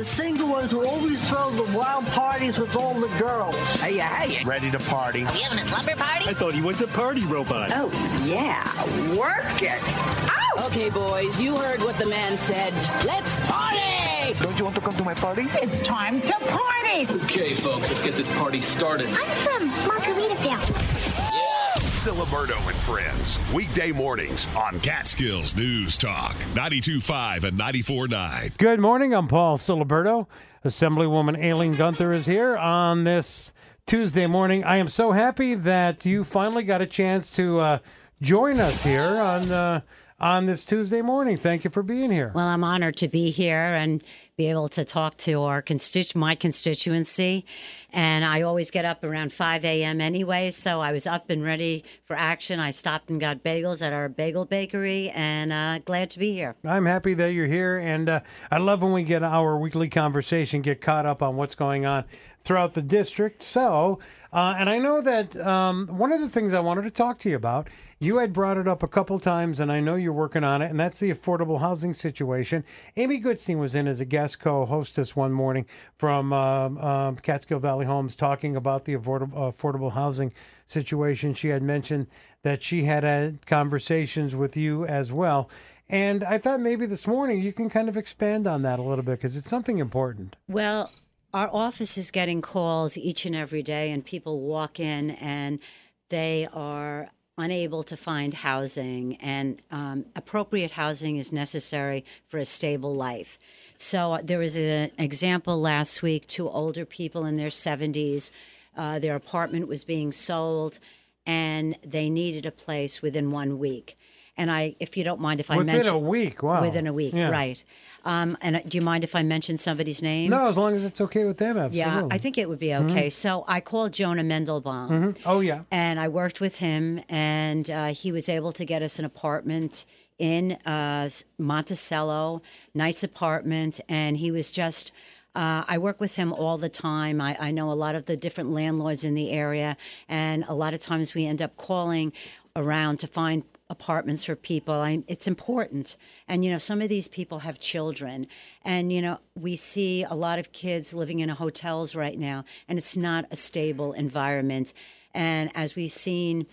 the single ones who always throw the wild parties with all the girls. Hey, hey. Ready to party. Are we having a slumber party? I thought he was a party robot. Oh, yeah. Work it. Ow! Okay, boys, you heard what the man said. Let's party! Don't you want to come to my party? It's time to party! Okay, folks, let's get this party started. I'm from Margaritaville. Siliberto and Friends. Weekday mornings on Catskills News Talk, 92.5 and 94.9. Good morning. I'm Paul Siliberto. Assemblywoman Aileen Gunther is here on this Tuesday morning. I am so happy that you finally got a chance to uh, join us here on uh, on this Tuesday morning. Thank you for being here. Well, I'm honored to be here and be able to talk to our constitu- my constituency. And I always get up around 5 a.m. anyway, so I was up and ready for action. I stopped and got bagels at our bagel bakery, and uh, glad to be here. I'm happy that you're here, and uh, I love when we get our weekly conversation, get caught up on what's going on throughout the district. So, uh, and I know that um, one of the things I wanted to talk to you about, you had brought it up a couple times, and I know you're working on it, and that's the affordable housing situation. Amy Goodstein was in as a guest co-hostess one morning from um, um, Catskill Valley Homes talking about the affordable, affordable housing situation. She had mentioned that she had had conversations with you as well. And I thought maybe this morning you can kind of expand on that a little bit because it's something important. Well, our office is getting calls each and every day, and people walk in and they are unable to find housing, and um, appropriate housing is necessary for a stable life. So uh, there was an example last week two older people in their 70s. Uh, their apartment was being sold, and they needed a place within one week. And I, if you don't mind, if I Within mention a week, wow. within a week, Yeah. right? Um, and uh, do you mind if I mention somebody's name? No, as long as it's okay with them, absolutely. Yeah, I think it would be okay. So I called Jonah Mendelbaum. Mhm. Oh, yeah. And I worked with him, and uh, he was able to get us an apartment in uh, Monticello, nice apartment, and he was just. Uh, I work with him all the time. I, I know a lot of the different landlords in the area, and a lot of times we end up calling around to find apartments for people. I, it's important. And, you know, some of these people have children. And, you know, we see a lot of kids living in hotels right now, and it's not a stable environment. And as we've seen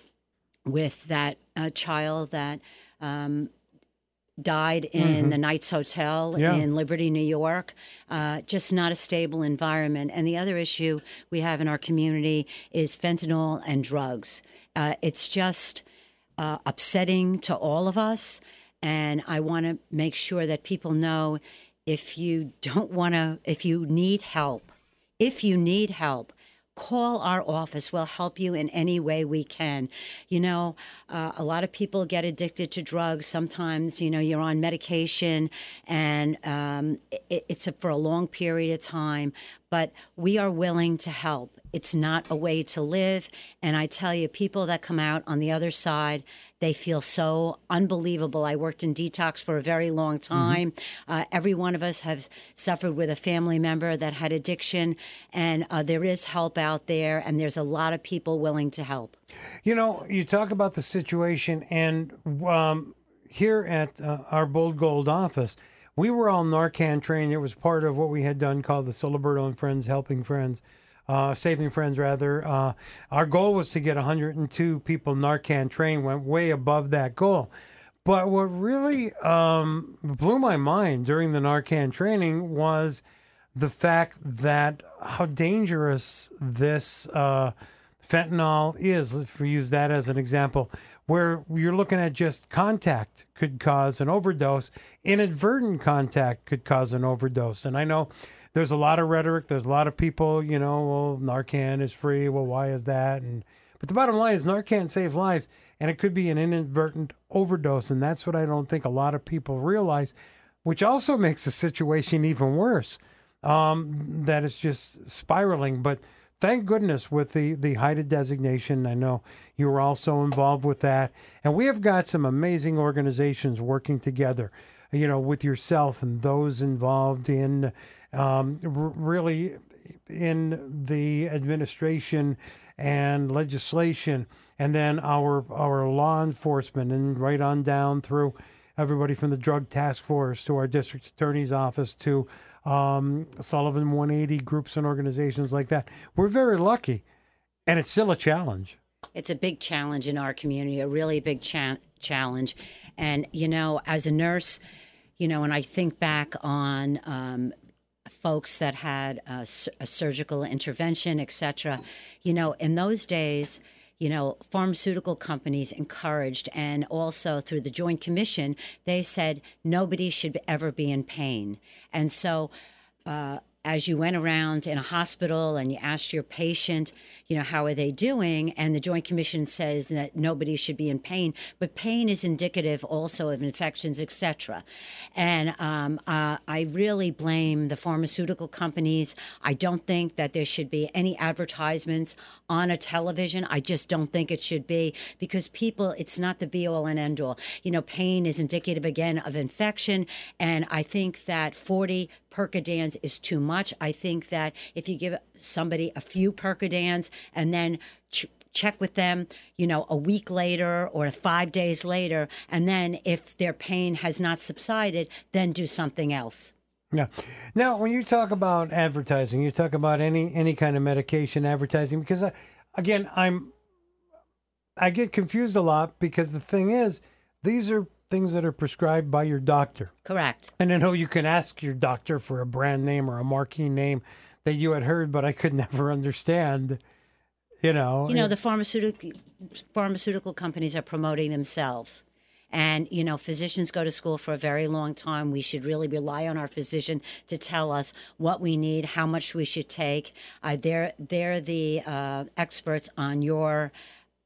with that uh, child that um, died in Mhm. the Knights Hotel Yeah. in Liberty, New York. Uh, just not a stable environment. And the other issue we have in our community is fentanyl and drugs. Uh, it's just uh, upsetting to all of us. And I want to make sure that people know if you don't want to, if you need help, if you need help, call our office. We'll help you in any way we can. You know, uh, a lot of people get addicted to drugs. Sometimes, you know, you're on medication and um, it, it's a, for a long period of time, but we are willing to help. It's not a way to live. And I tell you, people that come out on the other side, they feel so unbelievable. I worked in detox for a very long time. Uh, every one of us has suffered with a family member that had addiction, and uh, there is help out there, and there's a lot of people willing to help. You know, you talk about the situation, and um, here at uh, our Bold Gold office, we were all Narcan trained. It was part of what we had done called the Siliberto and Friends Helping Friends, uh, Saving Friends, rather. Uh, our goal was to get 102 people Narcan trained, went way above that goal. But what really um, blew my mind during the Narcan training was the fact that how dangerous this uh, fentanyl is. If we use that as an example, where you're looking at just contact could cause an overdose, inadvertent contact could cause an overdose. And I know there's a lot of rhetoric. There's a lot of people, you know, well, Narcan is free. Well, why is that? And but the bottom line is Narcan saves lives, and it could be an inadvertent overdose, and that's what I don't think a lot of people realize, which also makes the situation even worse. Um, that it's just spiraling. But thank goodness with the the HIDTA designation, I know you were also involved with that, and we have got some amazing organizations working together. You know, with yourself and those involved in um, really in the administration and legislation, and then our our law enforcement, and right on down through everybody from the drug task force to our district attorney's office to um, Sullivan 180 groups and organizations like that. We're very lucky, and it's still a challenge. It's a big challenge in our community, a really big cha- challenge. And, you know, as a nurse, you know, when I think back on um, folks that had a surgical intervention, et cetera, you know, in those days, you know, pharmaceutical companies encouraged, and also through the Joint Commission, they said nobody should ever be in pain. And so, uh, as you went around in a hospital and you asked your patient, you know, how are they doing? And the Joint Commission says that nobody should be in pain, but pain is indicative also of infections, etc. And um, uh, I really blame the pharmaceutical companies. I don't think that there should be any advertisements on a television. I just don't think it should be because people, it's not the be all and end all. You know, pain is indicative again of infection, and I think that 40 Percodans is too much. I think that if you give somebody a few Percodans and then ch- check with them, you know, a week later or five days later, and then if their pain has not subsided, then do something else. Yeah. Now, when you talk about advertising, you talk about any any kind of medication advertising because, I, again, I'm I get confused a lot because the thing is, these are things that are prescribed by your doctor. Correct. And I know you can ask your doctor for a brand name or a marquee name that you had heard, but I could never understand. You know, You know, the pharmaceutical pharmaceutical companies are promoting themselves. And, you know, physicians go to school for a very long time. We should really rely on our physician to tell us what we need, how much we should take. Uh, they're, they're the uh, experts on your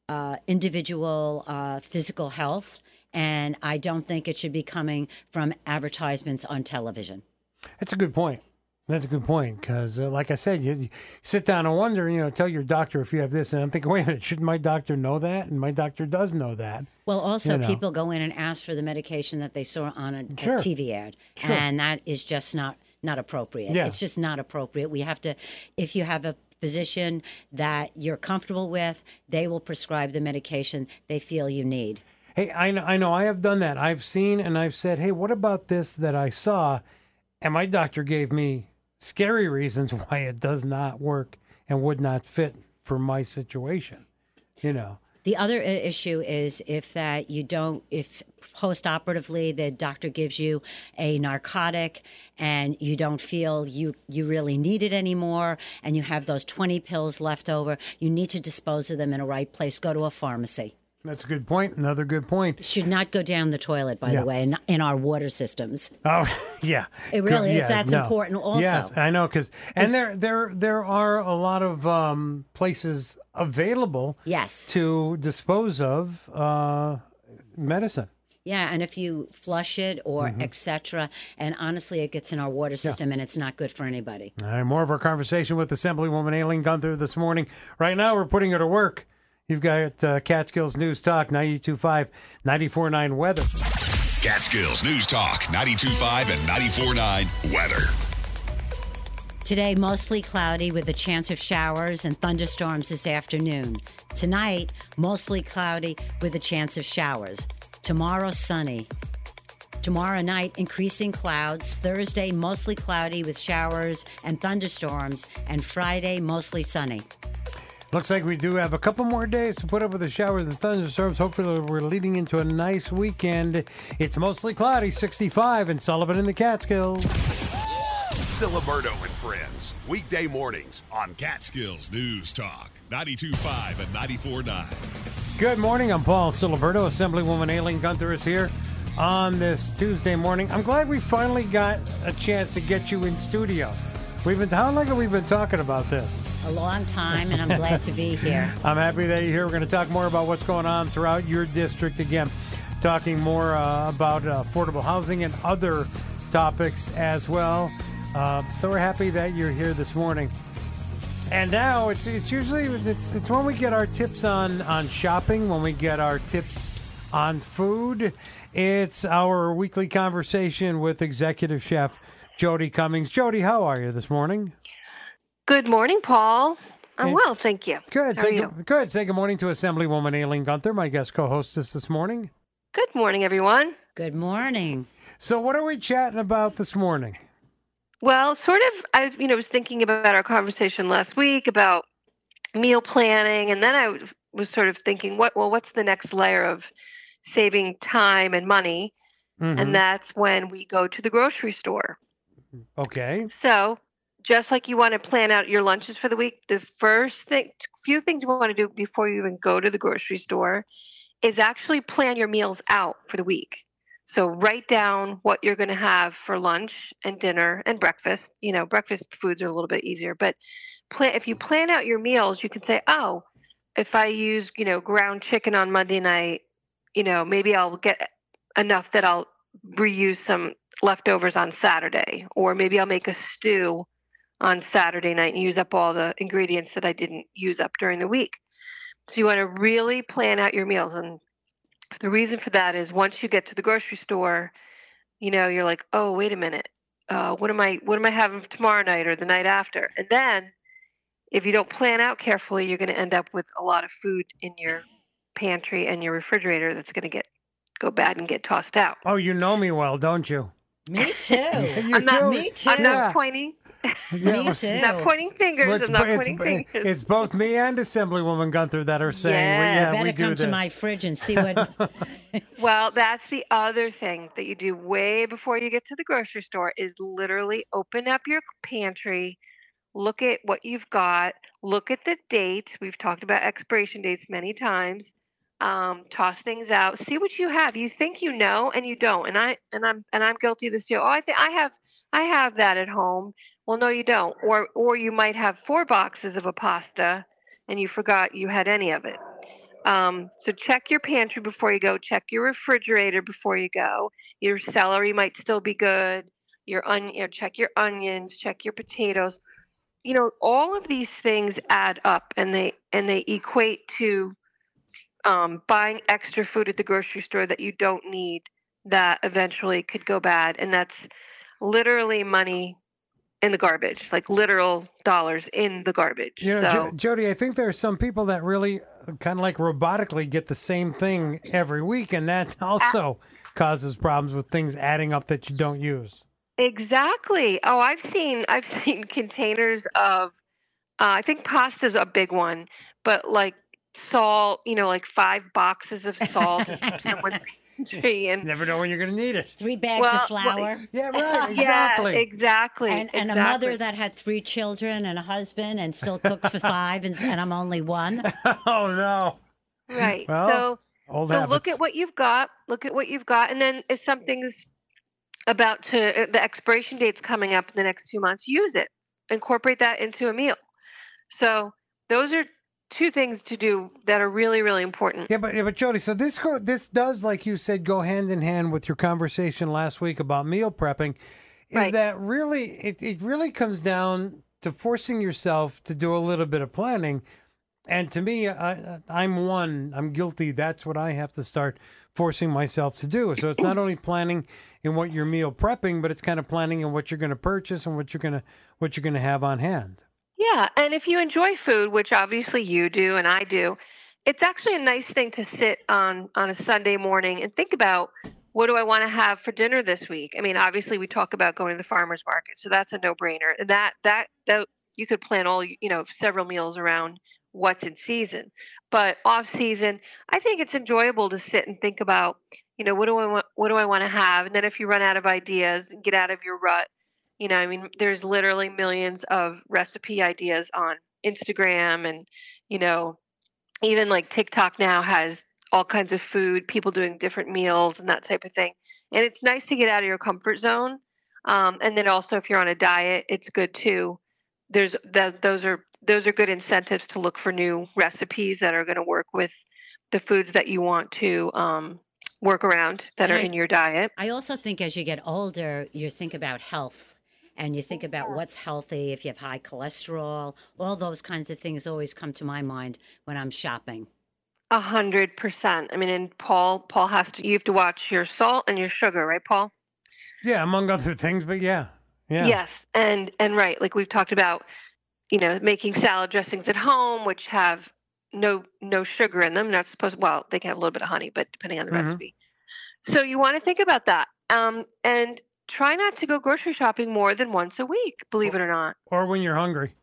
uh, individual uh, physical health. And I don't think it should be coming from advertisements on television. That's a good point. That's a good point because, uh, like I said, you, you sit down and wonder. You know, tell your doctor if you have this, and I'm thinking, wait a minute, shouldn't my doctor know that? And my doctor does know that. Well, also, You know. people go in and ask for the medication that they saw on a, a TV ad, Sure. and that is just not not appropriate. Yeah. It's just not appropriate. We have to, if you have a physician that you're comfortable with, they will prescribe the medication they feel you need. Hey, I know, I know, I have done that. I've seen and I've said, hey, what about this that I saw? And my doctor gave me scary reasons why it does not work and would not fit for my situation. You know, The other issue is if that you don't, if post-operatively the doctor gives you a narcotic and you don't feel you you really need it anymore, and you have those 20 pills left over, you need to dispose of them in a right place. Go to a pharmacy. That's a good point. Another good point. Should not go down the toilet, by Yeah. the way, in, in our water systems. Oh, yeah. It really Good- is. That's important also. Yes, I know because and there there there are a lot of um, places available. Yes. To dispose of uh, medicine. Yeah, and if you flush it or Mm-hmm. etc., and honestly, it gets in our water system, and it's not good for anybody. All right, more of our conversation with Assemblywoman Aileen Gunther this morning. Right now, we're putting her to work. You've got uh, Catskills News Talk 92.5, 94.9 weather. Catskills News Talk 92.5 and 94.9 weather. Today, mostly cloudy with a chance of showers and thunderstorms this afternoon. Tonight, mostly cloudy with a chance of showers. Tomorrow, sunny. Tomorrow night, increasing clouds. Thursday, mostly cloudy with showers and thunderstorms. And Friday, mostly sunny. Looks like we do have a couple more days to put up with the showers and thunderstorms. Hopefully, we're leading into a nice weekend. It's mostly cloudy, 65 in Sullivan in the Catskills. Siliberto and Friends. Weekday mornings on Catskills News Talk 92.5 and 94.9. Good morning. I'm Paul Siliberto. Assemblywoman Aileen Gunther is here on this Tuesday morning. I'm glad we finally got a chance to get you in studio. We've been how long have we been talking about this? A long time, and I'm glad to be here. I'm happy that you're here. We're going to talk more about what's going on throughout your district again, talking more uh, about uh, affordable housing and other topics as well. Uh, so we're happy that you're here this morning. And now it's it's usually it's it's when we get our tips on on shopping, when we get our tips on food. It's our weekly conversation with executive chef Jodi Cummings. Jodi, how are you this morning? Good morning, Paul. I'm Hey. well, thank you. Good. How are Say you? good, good. Say good morning to Assemblywoman Aileen Gunther, my guest co-hostess this morning. Good morning, everyone. Good morning. So, what are we chatting about this morning? Well, sort of. I, you know, was thinking about our conversation last week about meal planning, and then I was sort of thinking, what? Well, what's the next layer of saving time and money? Mhm. And that's when we go to the grocery store. Okay. So, just like you want to plan out your lunches for the week, the first thing, few things you want to do before you even go to the grocery store is actually plan your meals out for the week. So, write down what you're going to have for lunch and dinner and breakfast. You know, breakfast foods are a little bit easier, but plan, if you plan out your meals, you can say, oh, if I use, you know, ground chicken on Monday night, you know, maybe I'll get enough that I'll reuse some leftovers on Saturday, or maybe I'll make a stew on Saturday night and use up all the ingredients that I didn't use up during the week. So you want to really plan out your meals. And the reason for that is once you get to the grocery store, you know, you're like, oh, wait a minute. Uh, what am I what am I having tomorrow night or the night after? And then if you don't plan out carefully, you're going to end up with a lot of food in your pantry and your refrigerator that's going to get go bad and get tossed out. Oh, you know me well, don't you? Me too. You I'm not, too? Me too. I'm not Yeah. pointing. Yeah, Me well, too. I'm not pointing fingers. Well, it's, I'm not bo- pointing it's, fingers. it's both me and Assemblywoman Gunther that are saying, Yeah. well, yeah, Better we do come to my fridge and see what. Well, that's the other thing that you do way before you get to the grocery store is literally open up your pantry, look at what you've got, look at the dates. We've talked about expiration dates many times. Um, toss things out, see what you have. You think you know and you don't. And I and I'm and I'm guilty of this too. Oh, I think I have I have that at home. Well, no, you don't. Or or you might have four boxes of a pasta and you forgot you had any of it. Um, so check your pantry before you go. Check your refrigerator before you go. Your celery might still be good. Your onion, you know, check your onions. Check your potatoes. You know, all of these things add up, and they and they equate to um, buying extra food at the grocery store that you don't need that eventually could go bad, and that's literally money in the garbage, like literal dollars in the garbage. You know, so. Jo- Jodi, I think there are some people that really kind of like robotically get the same thing every week, and that also causes problems with things adding up that you don't use. Exactly. Oh, I've seen I've seen containers of uh, I think pasta's a big one, but like salt, you know, like five boxes of salt in someone's pantry and Never know when you're going to need it. Three bags Well, of flour. Yeah, right. yeah, Exactly. exactly. And, and a mother that had three children and a husband and still cooks for five, and, and I'm only one. oh no. right. Well, so Old so look at what you've got. Look at what you've got, and then if something's about to uh, the expiration date's coming up in the next two months, use it. Incorporate that into a meal. So those are two things to do that are really really important. Yeah, but yeah, but Jodi, so this go this does, like you said, go hand in hand with your conversation last week about meal prepping. Is Right. that really it, it really comes down to forcing yourself to do a little bit of planning. And to me, I, I'm one. I'm guilty. That's what I have to start forcing myself to do. So it's not only planning in what you're meal prepping, but it's kind of planning in what you're going to purchase and what you're going to what you're going to have on hand. Yeah, and if you enjoy food, which obviously you do and I do, it's actually a nice thing to sit on on a Sunday morning and think about what do I want to have for dinner this week? I mean, obviously we talk about going to the farmers market, so that's a no-brainer. And that that that you could plan all, you know, several meals around what's in season. But off season, I think it's enjoyable to sit and think about, you know, what do I want what do I want to have? And then if you run out of ideas, and get out of your rut, you know, I mean, there's literally millions of recipe ideas on Instagram and, you know, even like TikTok now has all kinds of food, people doing different meals and that type of thing. And it's nice to get out of your comfort zone. Um, and then also, if you're on a diet, it's good too. There's those are those are good incentives to look for new recipes that are going to work with the foods that you want to um, work around that And are I in your diet. I also think as you get older, you think about health and you think about what's healthy, if you have high cholesterol, all those kinds of things always come to my mind when I'm shopping. A hundred percent. I mean, and Paul, Paul has to. You have to watch your salt and your sugar, right, Paul? Yeah, among other things, but yeah, yeah. Yes, and and right, like we've talked about, you know, making salad dressings at home, which have no no sugar in them. Not supposed. Well, they can have a little bit of honey, but depending on the Mhm. recipe. So you want to think about that, um, and try not to go grocery shopping more than once a week. Believe it or not. Or when you're hungry.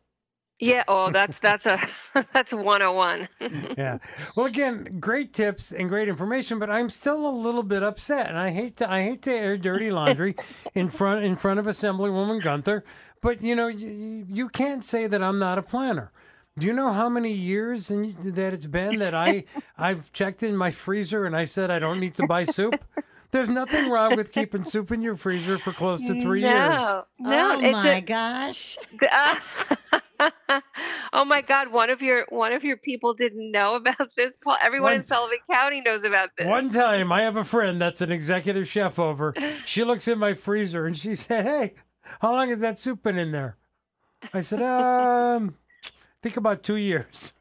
Yeah. Oh, that's that's a that's 101. yeah. Well, again, great tips and great information, but I'm still a little bit upset, and I hate to I hate to air dirty laundry in front in front of Assemblywoman Gunther, but you know you, you can't say that I'm not a planner. Do you know how many years in, that it's been that I I've checked in my freezer and I said I don't need to buy soup? There's nothing wrong with keeping soup in your freezer for close to three years. No, no. oh it's my a- gosh. oh my God! One of your one of your people didn't know about this, Paul. Everyone in Sullivan County knows about this. One time, I have a friend that's an executive chef over. She looks in my freezer and she said, "Hey, how long has that soup been in there?" I said, "Um, think about two years."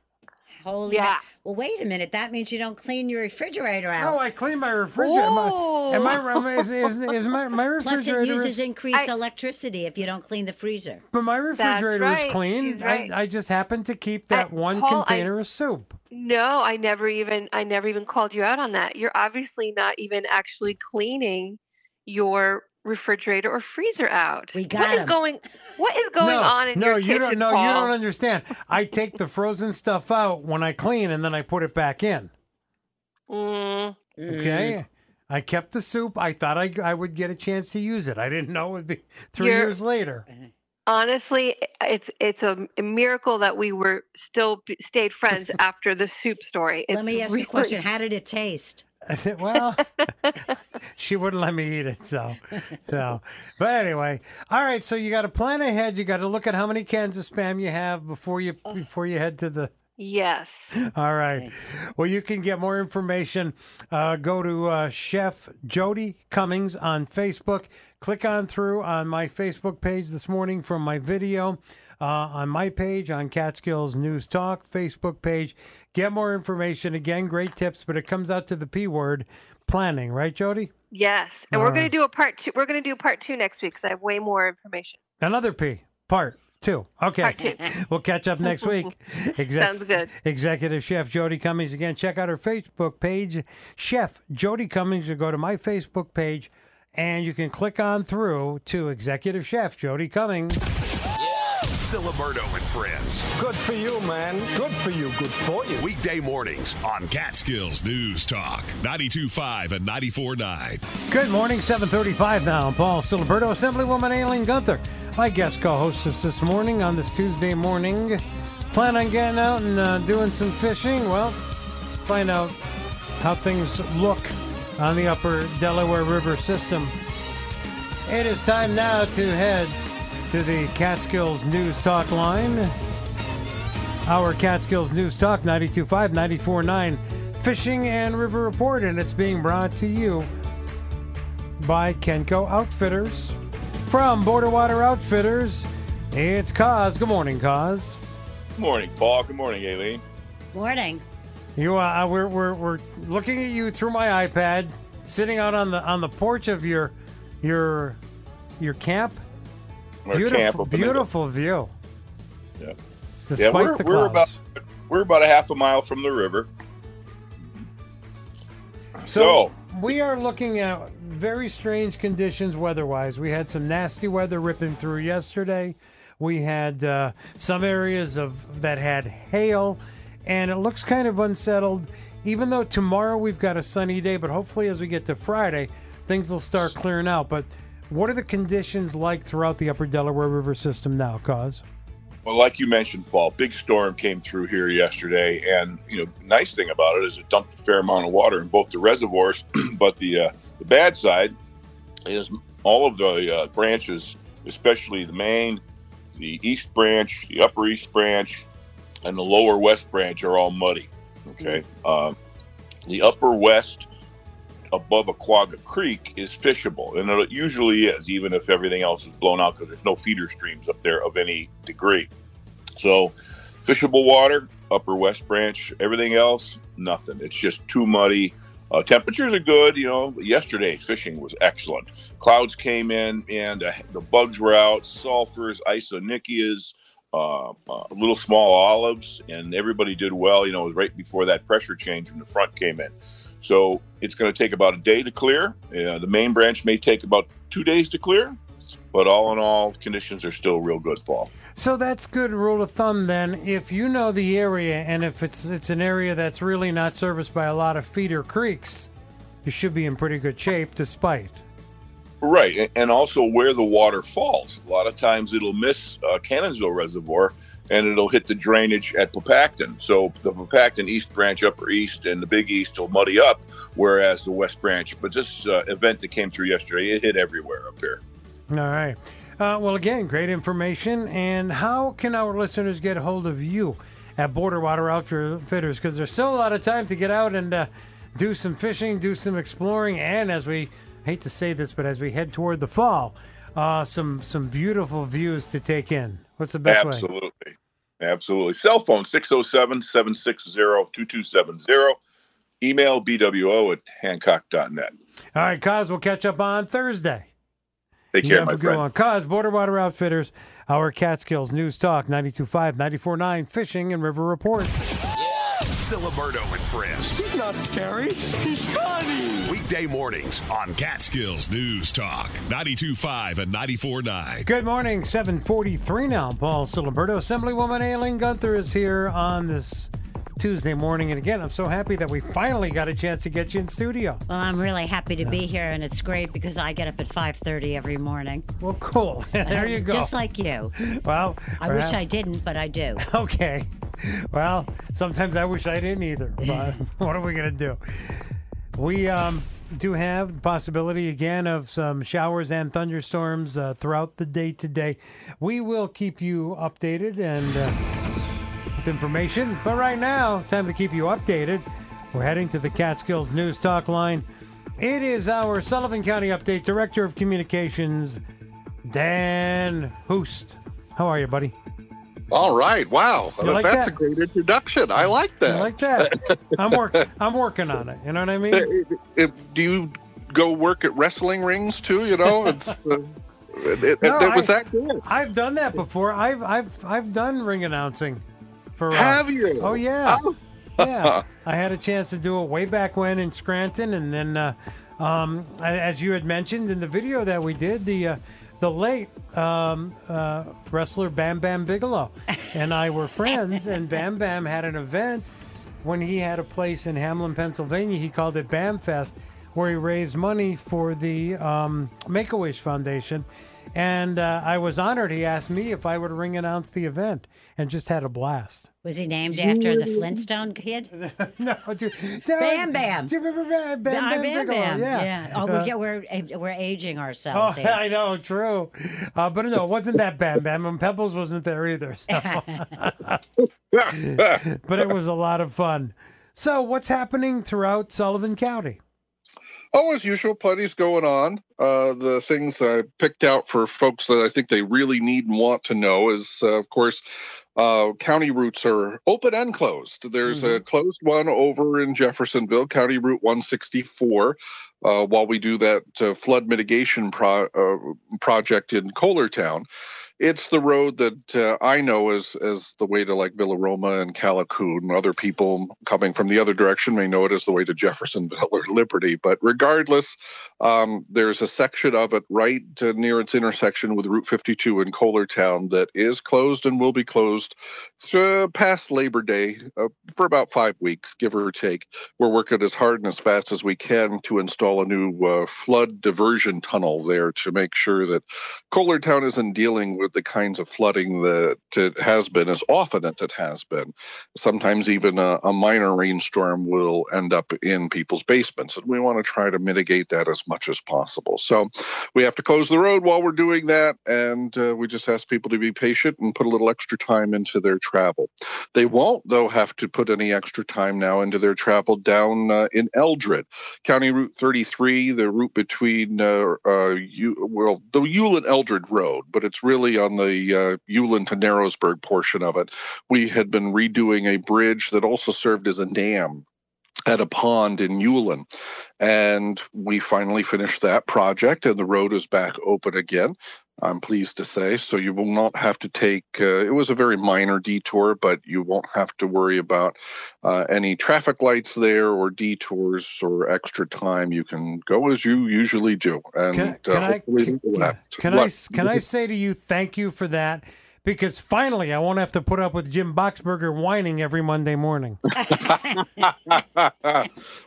Holy Yeah. Ma- Well, wait a minute. That means you don't clean your refrigerator out. Oh, I clean my refrigerator. Am I, am I, am I- is, is, is my, my Plus, it uses is, increased electricity if you don't clean the freezer. but my refrigerator right. is clean. Right. I, I just happen to keep that I- one Paul, I- container of soup. No, I never even I never even called you out on that. You're obviously not even actually cleaning your refrigerator or freezer out. We what got is 'em. going What is going no, on in no, your you kitchen, don't. No, Paul? you don't understand. I take the frozen stuff out when I clean, and then I put it back in. Mm, Okay. I kept the soup. I thought I, I would get a chance to use it. I didn't know it would be 3 You're- years later. honestly, it's it's a, a miracle that we were still stayed friends after the soup story. It's Let me ask you a question. How did it taste? I said, well, she wouldn't let me eat it. So, so, but anyway, all right. So you got to plan ahead. You got to look at how many cans of spam you have before you before you head to the. Yes. All right. Well, you can get more information. Uh, go to uh, Chef Jodi Cummings on Facebook. Click on through on my Facebook page this morning from my video. Uh, on my page on Catskills News Talk Facebook page. Get more information. Again, great tips, but it comes out to the P word planning, right, Jodi? Yes, and All we're going to do a part two. We're going to do part two next week because I have way more information. Another P, part two. Okay. Two. we'll catch up next week. Exec- Sounds good. Executive Chef Jodi Cummings. Again, check out her Facebook page, Chef Jodi Cummings, or go to my Facebook page, and you can click on through to Executive Chef Jodi Cummings. Siliberto and Friends. Good for you, man. Good for you. Good for you. Weekday mornings on Catskills News Talk 92.5 and 94.9. Good morning, 735 now. Paul Siliberto, Assemblywoman Aileen Gunther, my guest co-hostess this morning on this Tuesday morning. Plan on getting out and uh, doing some fishing? Well, find out how things look on the upper Delaware River system. It is time now to head to the Catskills News Talk line. Our Catskills News Talk 925 949 Fishing and River Report, and it's being brought to you by Kenco Outfitters. From Border Water Outfitters, it's Coz. Good morning, Coz. Good morning, Paul. Good morning, Aileen. Morning. You, uh, we're, we're, we're looking at you through my iPad, sitting out on the on the porch of your your your camp. Our beautiful, camp up in the- beautiful view. Yeah. Despite yeah, we're, the we're about we're about a half a mile from the river. So we are looking at very strange conditions weather-wise. We had some nasty weather ripping through yesterday. We had uh, some areas of that had hail, and it looks kind of unsettled. Even though tomorrow we've got a sunny day, but hopefully as we get to Friday, things will start clearing out. But what are the conditions like throughout the Upper Delaware River system now, Coz? Well, like you mentioned, Paul, big storm came through here yesterday, and you know, nice thing about it is it dumped a fair amount of water in both the reservoirs. but the uh, the bad side is all of the uh, branches, especially the main, the east branch, the upper east branch, and the lower west branch are all muddy. Okay, uh, the upper west above Oquaga Creek is fishable, and it usually is, even if everything else is blown out because there's no feeder streams up there of any degree. So, fishable water, upper west branch, everything else, nothing. It's just too muddy. Uh, temperatures are good, you know. Yesterday, fishing was excellent. Clouds came in, and uh, the bugs were out. Sulfurs, isonychias, uh, uh, little small olives, and everybody did well. You know, right before that pressure change when the front came in. So it's going to take about a day to clear. Uh, the main branch may take about two days to clear, but all in all, conditions are still real good, Paul. So that's good rule of thumb then. If you know the area and if it's it's an area that's really not serviced by a lot of feeder creeks, you should be in pretty good shape despite. Right, and also where the water falls. A lot of times it'll miss uh, Cannonsville Reservoir and it'll hit the drainage at Pepacton. So the Pepacton East Branch, Upper East, and the Big East will muddy up, whereas the West Branch. But this uh, event that came through yesterday, it hit everywhere up here. All right. Uh, well, again, great information. And how can our listeners get a hold of you at Border Water Outfitters? Because there's still a lot of time to get out and uh, do some fishing, do some exploring, and as we I hate to say this, but as we head toward the fall, uh, some some beautiful views to take in. What's the best way? Absolutely. Absolutely. Cell phone 607 760 2270. Email bwo at hancock.net. All right, Coz, we'll catch up on Thursday. Take You care, my friend. one. Coz, Border Water Outfitters, our Catskills News Talk, 92.5, 94.9, Fishing and River Report. Siliberto and Friends. He's not scary. He's funny. Weekday mornings on Catskills News Talk 92.5 and 94.9. Good morning, 743 now. Paul Siliberto, Assemblywoman Aileen Gunther is here on this Tuesday morning. And again, I'm so happy that we finally got a chance to get you in studio. Well, I'm really happy to be here, and it's great because I get up at 5:30 every morning. Well, cool. there you go. Just like you. Well, I wish I didn't, but I do. Okay. Well, sometimes I wish I didn't either. But what are we going to do? We um, do have the possibility again of some showers and thunderstorms uh, throughout the day today. We will keep you updated and uh, information. But right now, time to keep you updated. We're heading to the Catskills News Talk line. It is our Sullivan County Update Director of Communications, Dan Hust. How are you, buddy? All right. Wow. Like That's that? a great introduction. I like that. You like that? I'm work. I'm working on it. You know what I mean? Uh, uh, do you go work at wrestling rings too? You know, it's uh, it, it, No, it was I- that good. I've done that before. I've I've I've done ring announcing. For uh, Have you? Oh yeah, Oh. yeah. I had a chance to do it way back when in Scranton, and then, uh, um, as you had mentioned in the video that we did, the uh, the late um, uh, wrestler Bam Bam Bigelow and I were friends, and Bam Bam had an event when he had a place in Hamlin, Pennsylvania. He called it Bam Fest, where he raised money for the um, Make a Wish Foundation. And uh, I was honored. He asked me if I would ring announce the event, and just had a blast. Was he named after the Flintstone kid? no, do, Bam Bam. Do you remember Bam Bam? Ah, Bam, Bam Bam. Yeah. Oh, Uh, we get we're we're aging Oh, ourselves here. I know, true. Uh, but no, it wasn't that Bam Bam, and Pebbles wasn't there either. so. but it was a lot of fun. So, what's happening throughout Sullivan County? Oh, as usual, plenty's going on. Uh, the things I picked out for folks that I think they really need and want to know is, uh, of course, uh, county routes are open and closed. There's a closed one over in Jeffersonville, County Route 164. Uh, while we do that uh, flood mitigation pro- uh, project in Kohlertown, it's the road that uh, I know as as the way to like Villa Roma and Callicoon. Other people coming from the other direction may know it as the way to Jeffersonville or Liberty. But regardless, um, there's a section of it right uh, near its intersection with Route 52 in Kohlertown that is closed and will be closed uh, past Labor Day uh, for about five weeks, give or take. We're working as hard and as fast as we can to install a new uh, flood diversion tunnel there to make sure that Kohlertown isn't dealing with the kinds of flooding that it has been as often as it has been. Sometimes even a, a minor rainstorm will end up in people's basements, and we want to try to mitigate that as much as possible. So we have to close the road while we're doing that, and uh, we just ask people to be patient and put a little extra time into their travel. They won't, though, have to put any extra time now into their travel down uh, in Eldred, County Route 33, the route between uh, uh, U- well, the Yulan Eldred Road, but it's really on the uh, to Narrowsburg portion of it. We had been redoing a bridge that also served as a dam at a pond in Yulan. And we finally finished that project, and the road is back open again. I'm pleased to say. So you will not have to take, uh, it was a very minor detour, but you won't have to worry about uh, any traffic lights there or detours or extra time. You can go as you usually do. And Can, can uh, I can, can I can I say to you thank you for that because finally I won't have to put up with Jim Boxberger whining every Monday morning.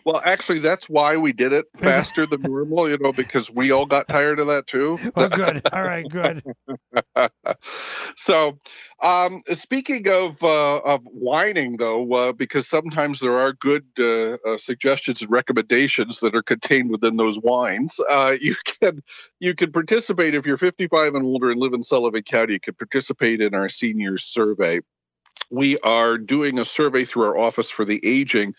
well, actually, that's why we did it faster than normal, you know, because we all got tired of that too. Oh, good. All right, good. so, um, speaking of uh, of whining, though, uh, because sometimes there are good uh, uh, suggestions and recommendations that are contained within those whines. Uh, you can you can participate if you're 55 and older and live in Sullivan County. You can participate in our seniors survey we are doing a survey through our office for the aging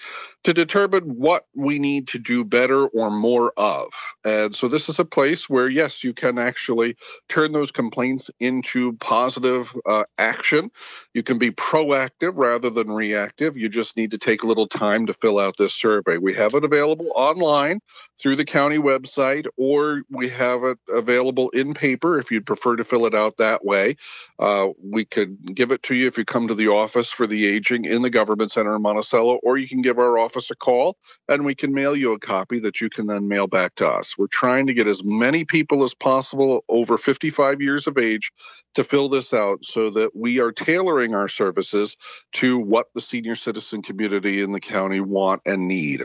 to determine what we need to do better or more of. And so this is a place where, yes, you can actually turn those complaints into positive uh, action. You can be proactive rather than reactive. You just need to take a little time to fill out this survey. We have it available online through the county website, or we have it available in paper if you'd prefer to fill it out that way. Uh, we could give it to you if you come to the office for the aging in the government center in Monticello, or you can give our office a call and we can mail you a copy that you can then mail back to us. We're trying to get as many people as possible over 55 years of age to fill this out so that we are tailoring our services to what the senior citizen community in the county want and need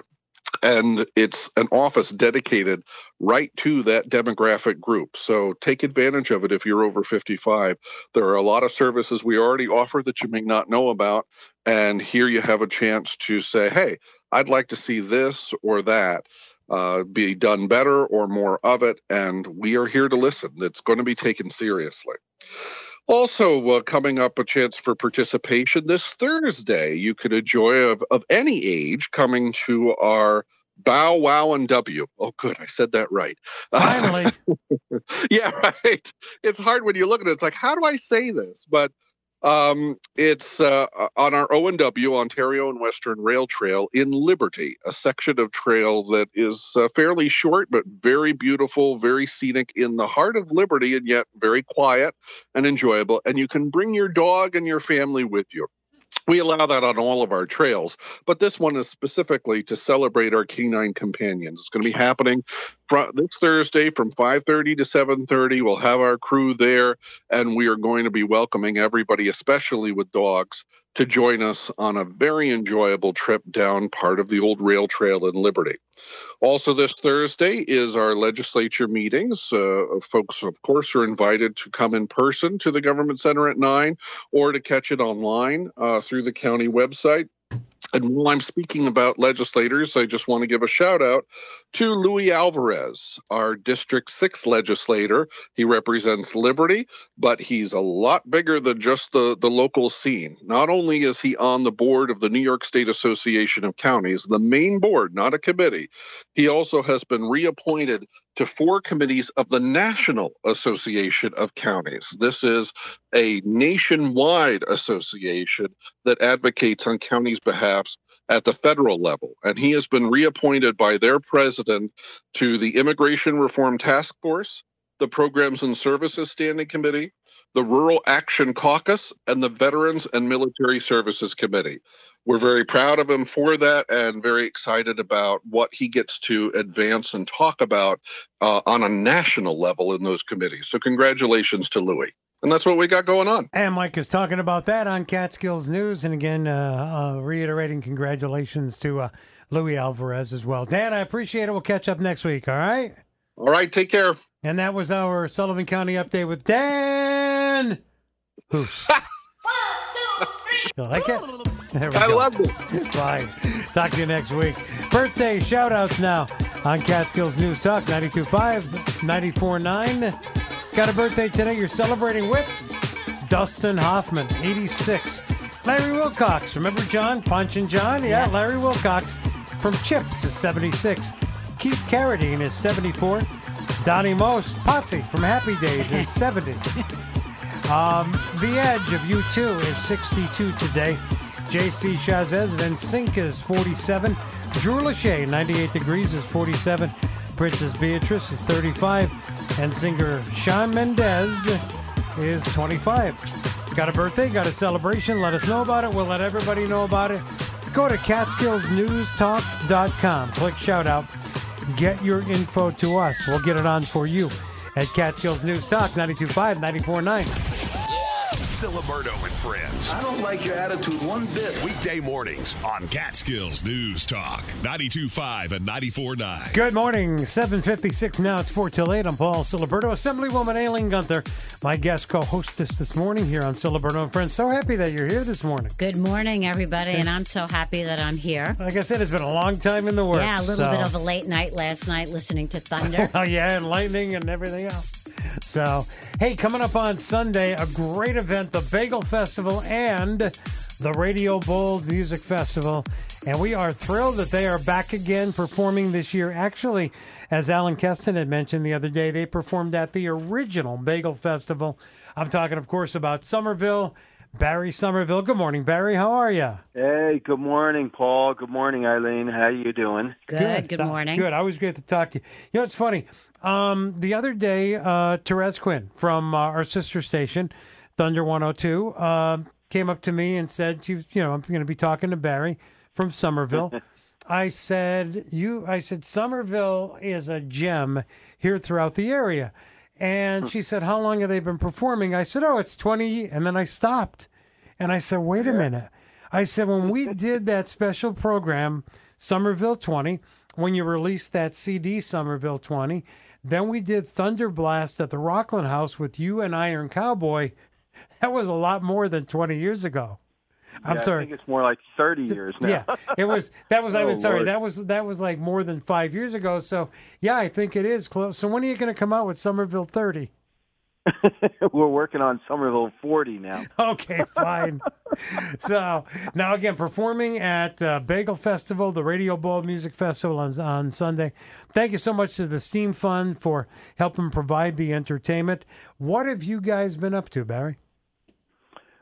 and it's an office dedicated right to that demographic group. So take advantage of it if you're over 55. There are a lot of services we already offer that you may not know about. And here you have a chance to say, hey, I'd like to see this or that. Uh, be done better or more of it, and we are here to listen. It's going to be taken seriously. Also, uh, coming up, a chance for participation this Thursday. You could enjoy of, of any age coming to our Bow Wow and W. Oh, good, I said that right. Finally, yeah, right. It's hard when you look at it. It's like, how do I say this? But um, it's uh, on our O and W Ontario and Western Rail Trail in Liberty, a section of trail that is uh, fairly short but very beautiful, very scenic in the heart of Liberty, and yet very quiet and enjoyable. And you can bring your dog and your family with you. We allow that on all of our trails, but this one is specifically to celebrate our canine companions. It's going to be happening fr- this Thursday from 5:30 to 7:30. We'll have our crew there, and we are going to be welcoming everybody, especially with dogs, to join us on a very enjoyable trip down part of the old rail trail in Liberty. Also, this Thursday is our legislature meetings. Uh, folks, of course, are invited to come in person to the government center at nine or to catch it online uh, through the county website. And while I'm speaking about legislators, I just want to give a shout out to Louis Alvarez, our District 6 legislator. He represents Liberty, but he's a lot bigger than just the, the local scene. Not only is he on the board of the New York State Association of Counties, the main board, not a committee, he also has been reappointed to four committees of the National Association of Counties. This is a nationwide association that advocates on counties' behalfs at the federal level. And he has been reappointed by their president to the Immigration Reform Task Force, the Programs and Services Standing Committee, the Rural Action Caucus, and the Veterans and Military Services Committee. We're very proud of him for that and very excited about what he gets to advance and talk about uh, on a national level in those committees. So, congratulations to Louis. And that's what we got going on. And Mike is talking about that on Catskills News. And again, uh, uh, reiterating congratulations to uh, Louis Alvarez as well. Dan, I appreciate it. We'll catch up next week. All right. All right. Take care. And that was our Sullivan County update with Dan Hust. You like it? There we I go. love it. Fine. Talk to you next week. Birthday shout outs now on Catskills News Talk 92.5, 94.9. Got a birthday today you're celebrating with? Dustin Hoffman, 86. Larry Wilcox. Remember Jon? Ponch and Jon? Yeah, Larry Wilcox from Chips is 76. Keith Carradine is 74. Donny Most, Potsy from Happy Days is 70. Um, the Edge of U2 is 62 today. JC Chasez of NSYNC is 47. Drew Lachey, 98 degrees, is 47. Princess Beatrice is 35. And singer Shawn Mendes is 25. Got a birthday, got a celebration, let us know about it. We'll let everybody know about it. Go to CatskillsNewsTalk.com. Click shout out. Get your info to us. We'll get it on for you at Catskills News Talk 925 949. Siliberto and friends. I don't like your attitude one bit. Weekday mornings on Catskills News Talk 925 and 949. Good morning, 756 now. It's 4 till 8. I'm Paul Siliberto, Assemblywoman Aileen Gunther, my guest co-hostess this morning here on Siliberto and Friends. So happy that you're here this morning. Good morning, everybody, and I'm so happy that I'm here. Like I said, it's been a long time in the works. Yeah, a little so- bit of a late night last night listening to thunder. oh yeah, and lightning and everything else. So, hey, coming up on Sunday, a great event, the Bagel Festival and the Radio Bold Music Festival. And we are thrilled that they are back again performing this year. Actually, as Alan Keston had mentioned the other day, they performed at the original Bagel Festival. I'm talking, of course, about Somerville. Barry Somerville. Good morning, Barry. How are you? Hey, good morning, Paul. Good morning, Eileen. How are you doing? Good. Good Th- morning. Good. Always great to talk to you. You know, it's funny. Um, the other day, uh, Therese Quinn from uh, our sister station, Thunder 102, uh, came up to me and said, she, you know, I'm going to be talking to Barry from Somerville. I said, you, I said, Somerville is a gem here throughout the area. And she said, how long have they been performing? I said, oh, it's 20. And then I stopped. And I said, wait a minute. I said, when we did that special program, Somerville 20, when you released that CD, Somerville 20, then we did Thunder Blast at the Rockland House with you and Iron Cowboy. That was a lot more than 20 years ago. I'm Yeah, sorry. I think it's more like 30 years now. Yeah, it was. That was. I Oh, mean, sorry. Lord. That was. That was like more than five years ago. So yeah, I think it is close. So when are you going to come out with Somerville 30? We're working on Somerville 40 now. Okay, fine. so now again, performing at uh, Bagel Festival, the Radio Bowl Music Festival on, on Sunday. Thank you so much to the Steam Fund for helping provide the entertainment. What have you guys been up to, Barry?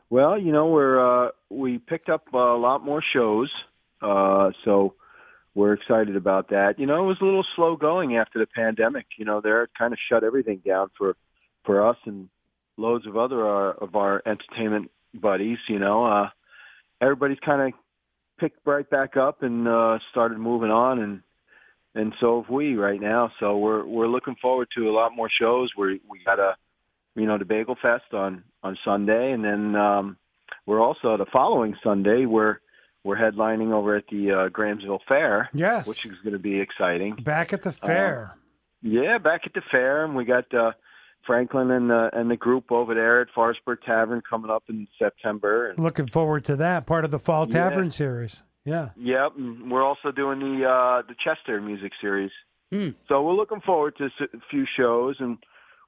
Well, you know, we're uh, we picked up a lot more shows, uh, so we're excited about that. You know, it was a little slow going after the pandemic. You know, they're kind of shut everything down for for us and loads of other uh, of our entertainment buddies. You know, uh, everybody's kind of picked right back up and uh, started moving on, and and so have we right now. So we're we're looking forward to a lot more shows. We we got a you know the Bagel Fest on on Sunday, and then um, we're also the following Sunday we're we're headlining over at the uh, Grahamsville Fair. Yes. which is going to be exciting. Back at the fair. Yeah, back at the fair, and we got uh, Franklin and the and the group over there at Forestburgh Tavern coming up in September. And, Looking forward to that part of the Fall Yeah. Tavern series. Yeah. Yep, and we're also doing the uh, the Chester music series. So we're looking forward to a few shows, and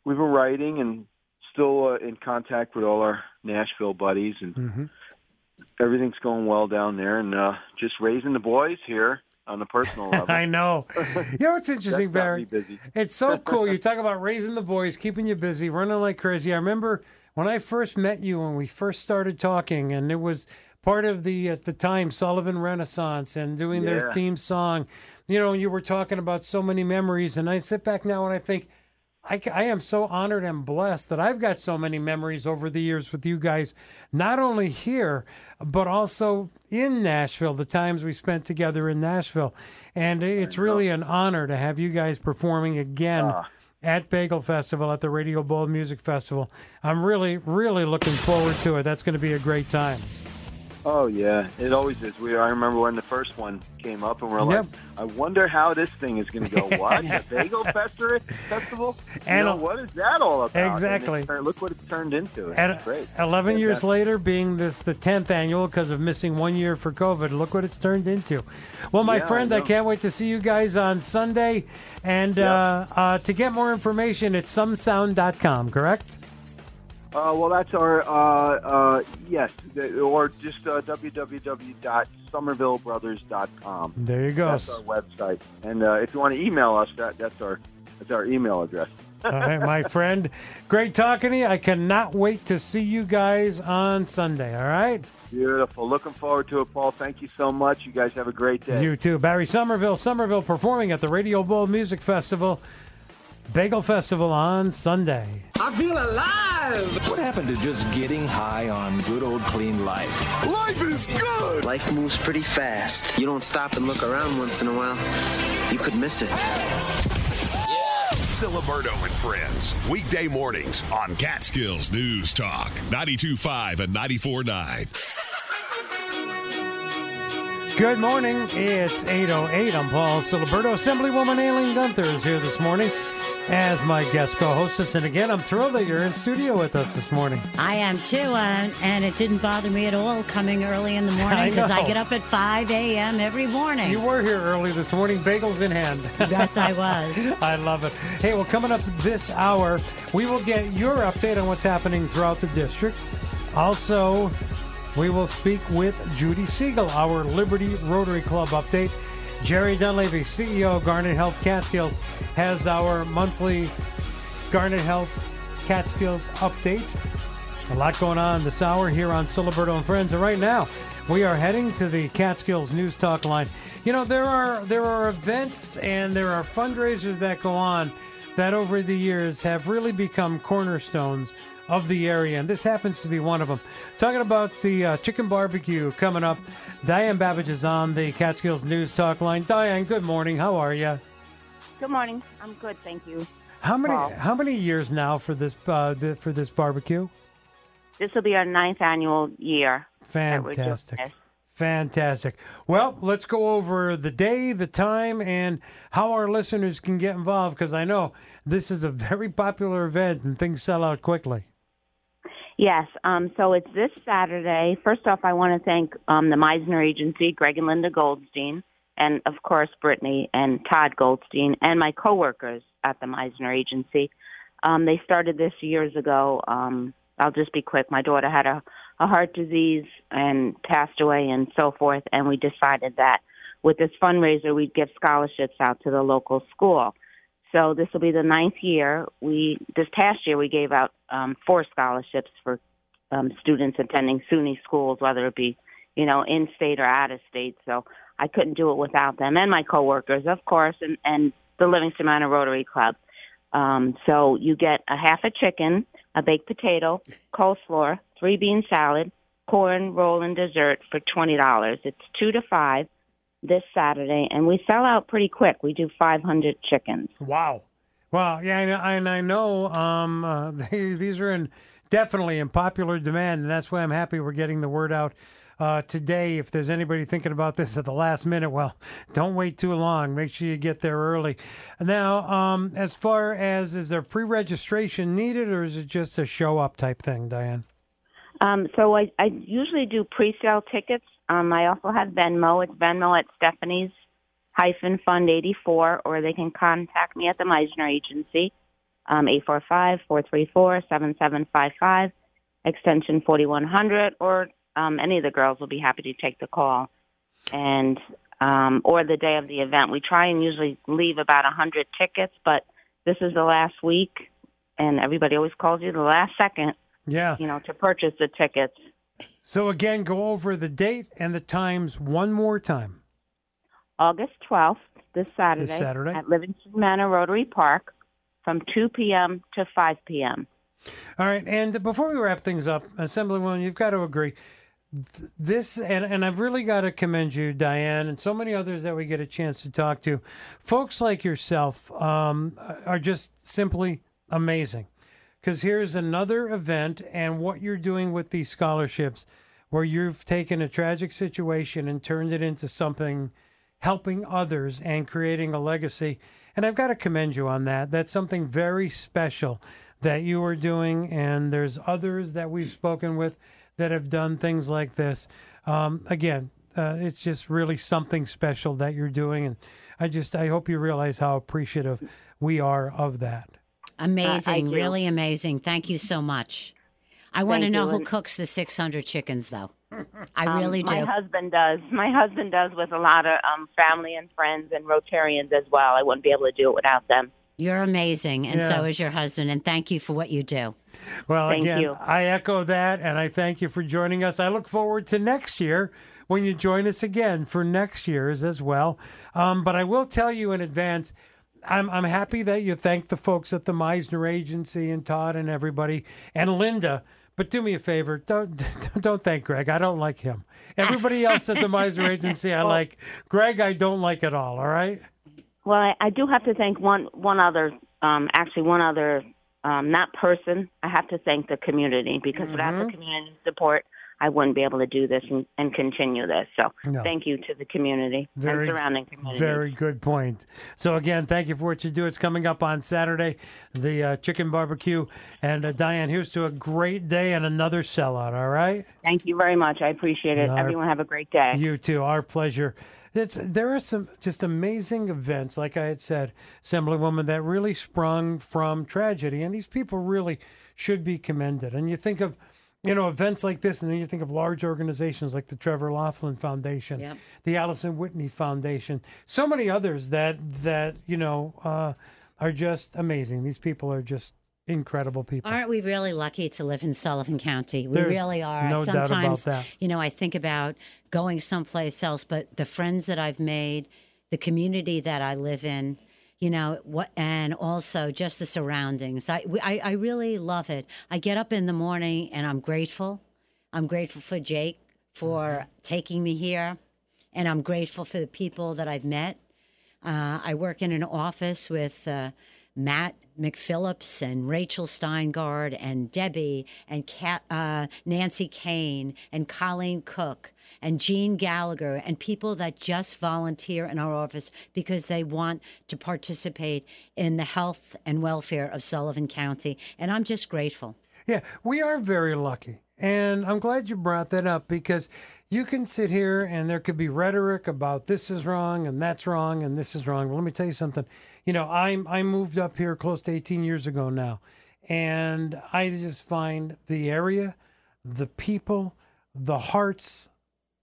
we've been writing and still uh, in contact with all our Nashville buddies, and Mm-hmm. everything's going well down there, and uh, just raising the boys here on a personal level. I know. You know what's interesting, Barry? It's so cool. You talk about raising the boys, keeping you busy, running like crazy. I remember when I first met you when we first started talking, and it was part of the at the time Sullivan Renaissance and doing their theme song. You know, you were talking about so many memories, and I sit back now and I think. I, I am so honored and blessed that I've got so many memories over the years with you guys, not only here, but also in Nashville, the times we spent together in Nashville. And it's really an honor to have you guys performing again Ah. at Bagel Festival, at the Radio Bowl Music Festival. I'm really, really looking forward to it. That's going to be a great time. Oh yeah, it always is. We I remember when the first one came up, and we're like, I wonder how this thing is going to go. What the Bagel Festi- Festival? You And know, what is that all about? Exactly. turned- look what it's turned into. It's And great. 11 years later, being this the 10th annual because of missing one year for COVID, look what it's turned into. Well, my Yeah, I friend, I, know. can't wait to see you guys on Sunday. And uh, uh, to get more information, it's somesound.com, correct? Uh, well, that's our uh, uh, yes, or just uh, www.somervillebrothers.com. There you go. That's our website. And uh, if you want to email us, that that's our that's our email address. All right, my friend. Great talking to you. I cannot wait to see you guys on Sunday. All right? Beautiful. Looking forward to it, Paul. Thank you so much. You guys have a great day. You too. Barry Somerville, Somerville performing at the Radio Bowl Music Festival. Bagel Festival on Sunday. I feel alive! What happened to just getting high on good old clean life? Life is good! Life moves pretty fast. You don't stop and look around once in a while, you could miss it. Ciliberto and Friends. Weekday mornings on Catskills News Talk 925 and 949. Good morning. It's 8.08. I'm Paul Ciliberto. Assemblywoman Aileen Gunther is here this morning as my guest co-hostess. And again, I'm thrilled that you're in studio with us this morning. I am too, uh, and it didn't bother me at all coming early in the morning because I, know. get up at 5 a.m. every morning. You were here early this morning, bagels in hand. Yes, I was. I love it. Hey, well, coming up this hour, we will get your update on what's happening throughout the district. Also, we will speak with Judy Siegel, our Liberty Rotary Club update. Jerry Dunlavey, CEO of Garnet Health Catskills, has our monthly Garnet Health Catskills update. A lot going on this hour here on Ciliberto and Friends. And right now, we are heading to the Catskills News Talk line. You know, there are there are events and there are fundraisers that go on that over the years have really become cornerstones of the area, and this happens to be one of them. Talking about the uh, chicken barbecue coming up, Diane Babich is on the Catskills News Talk line. Diane, good morning. How are you? Good morning. I'm good, thank you. How many Wow. how many years now for this uh, th- for this barbecue? This will be our ninth annual year. that we're doing Fantastic. Fantastic. Well, let's go over the day, the time, and how our listeners can get involved because I know this is a very popular event and things sell out quickly. Yes. Um, so it's this Saturday. First off, I want to thank um, the Meisner Agency, Greg and Linda Goldstein, and of course Brittany and Todd Goldstein, and my coworkers at the Meisner Agency. Um, they started this years ago. Um, I'll just be quick. My daughter had a, a heart disease and passed away, and so forth. And we decided that with this fundraiser, we'd give scholarships out to the local school. So this will be the ninth year. We this past year we gave out um, four scholarships for um, students attending SUNY schools, whether it be you know in state or out of state. So I couldn't do it without them and my coworkers, of course, and and the Livingston Manor Rotary Club. Um, so you get a half a chicken, a baked potato, coleslaw, three bean salad, corn roll, and dessert for twenty dollars. It's two to five this Saturday, and we sell out pretty quick. We do five hundred chickens. Wow. Well, yeah, and I, and I know um, uh, they, these are in definitely in popular demand, and that's why I'm happy we're getting the word out uh, today. If there's anybody thinking about this at the last minute, well, don't wait too long. Make sure you get there early. Now, um, as far as is there pre-registration needed, or is it just a show up type thing, Diane? Um, so I, I usually do pre-sale tickets. Um, I also have Venmo. It's Venmo at Stephanie's hyphen Fund 84, or they can contact me at the Meisner Agency, um, 845-434-7755, extension 4100, or um, any of the girls will be happy to take the call. And um, or the day of the event. We try and usually leave about a 100 tickets, but this is the last week, and everybody always calls you the last second Yeah. you know, to purchase the tickets. So again, go over the date and the times one more time. August 12th, this Saturday, this Saturday. at Livingston Manor Rotary Park from 2 p.m. to 5 p.m. All right, and before we wrap things up, Assemblywoman, you've got to agree. This and and I've really got to commend you, Diane, and so many others that we get a chance to talk to. Folks like yourself um, are just simply amazing. Because here's another event, and what you're doing with these scholarships, where you've taken a tragic situation and turned it into something helping others and creating a legacy. And I've got to commend you on that. That's something very special that you are doing. And there's others that we've spoken with that have done things like this. Um, again, uh, it's just really something special that you're doing. And I just, I hope you realize how appreciative we are of that. Amazing, do. really amazing. Thank you so much. I want to know you, who cooks the 600 chickens, though. I Um, really do. My husband does. My husband does with a lot of um, family and friends and Rotarians as well. I wouldn't be able to do it without them. You're amazing, and so is your husband. And thank you for what you do. Well, Thank again, you. I echo that, and I thank you for joining us. I look forward to next year when you join us again for next year's as well. Um, but I will tell you in advance, I'm I'm happy that you thank the folks at the Meisner Agency and Todd and everybody and Linda. But do me a favor, don't don't thank Greg. I don't like him. Everybody else at the Meisner Agency, I like. Greg, I don't like at all. All right. Well, I, I do have to thank one one other, um, actually one other, um, not person. I have to thank the community because without Mm-hmm. the community support, I wouldn't be able to do this and, and continue this. So No. thank you to the community Very, and surrounding community. very good point. So again, thank you for what you do. It's coming up on Saturday, the uh, chicken barbecue. And uh, Diane, here's to a great day and another sellout. All right. Thank you very much. I appreciate it. Our- Everyone have a great day. You too. Our pleasure. It's there are some just amazing events, like I had said, Assemblywoman, that really sprung from tragedy, and these people really should be commended. And you think of, you know, events like this, and then you think of large organizations like the Trevor Laughlin Foundation, Yep. the Allison Whitney Foundation, so many others that that you know uh, are just amazing. These people are just incredible people. Aren't we really lucky to live in Sullivan County? We There's really are. no doubt about Sometimes, that. you know, I think about going someplace else, but the friends that I've made, the community that I live in, you know, what, and also just the surroundings. I, we- I, I really love it. I get up in the morning and I'm grateful. I'm grateful for Jake for Mm-hmm. taking me here, and I'm grateful for the people that I've met. Uh, I work in an office with uh, Matt McPhillips and Rachel Steingard and Debbie and Kat, uh, Nancy Kane and Colleen Cook and Jean Gallagher and people that just volunteer in our office because they want to participate in the health and welfare of Sullivan County. And I'm just grateful. Yeah, we are very lucky. And I'm glad you brought that up because you can sit here and there could be rhetoric about this is wrong and that's wrong and this is wrong. But let me tell you something. You know, I'm I moved up here close to 18 years ago now, and I just find the area, the people, the hearts,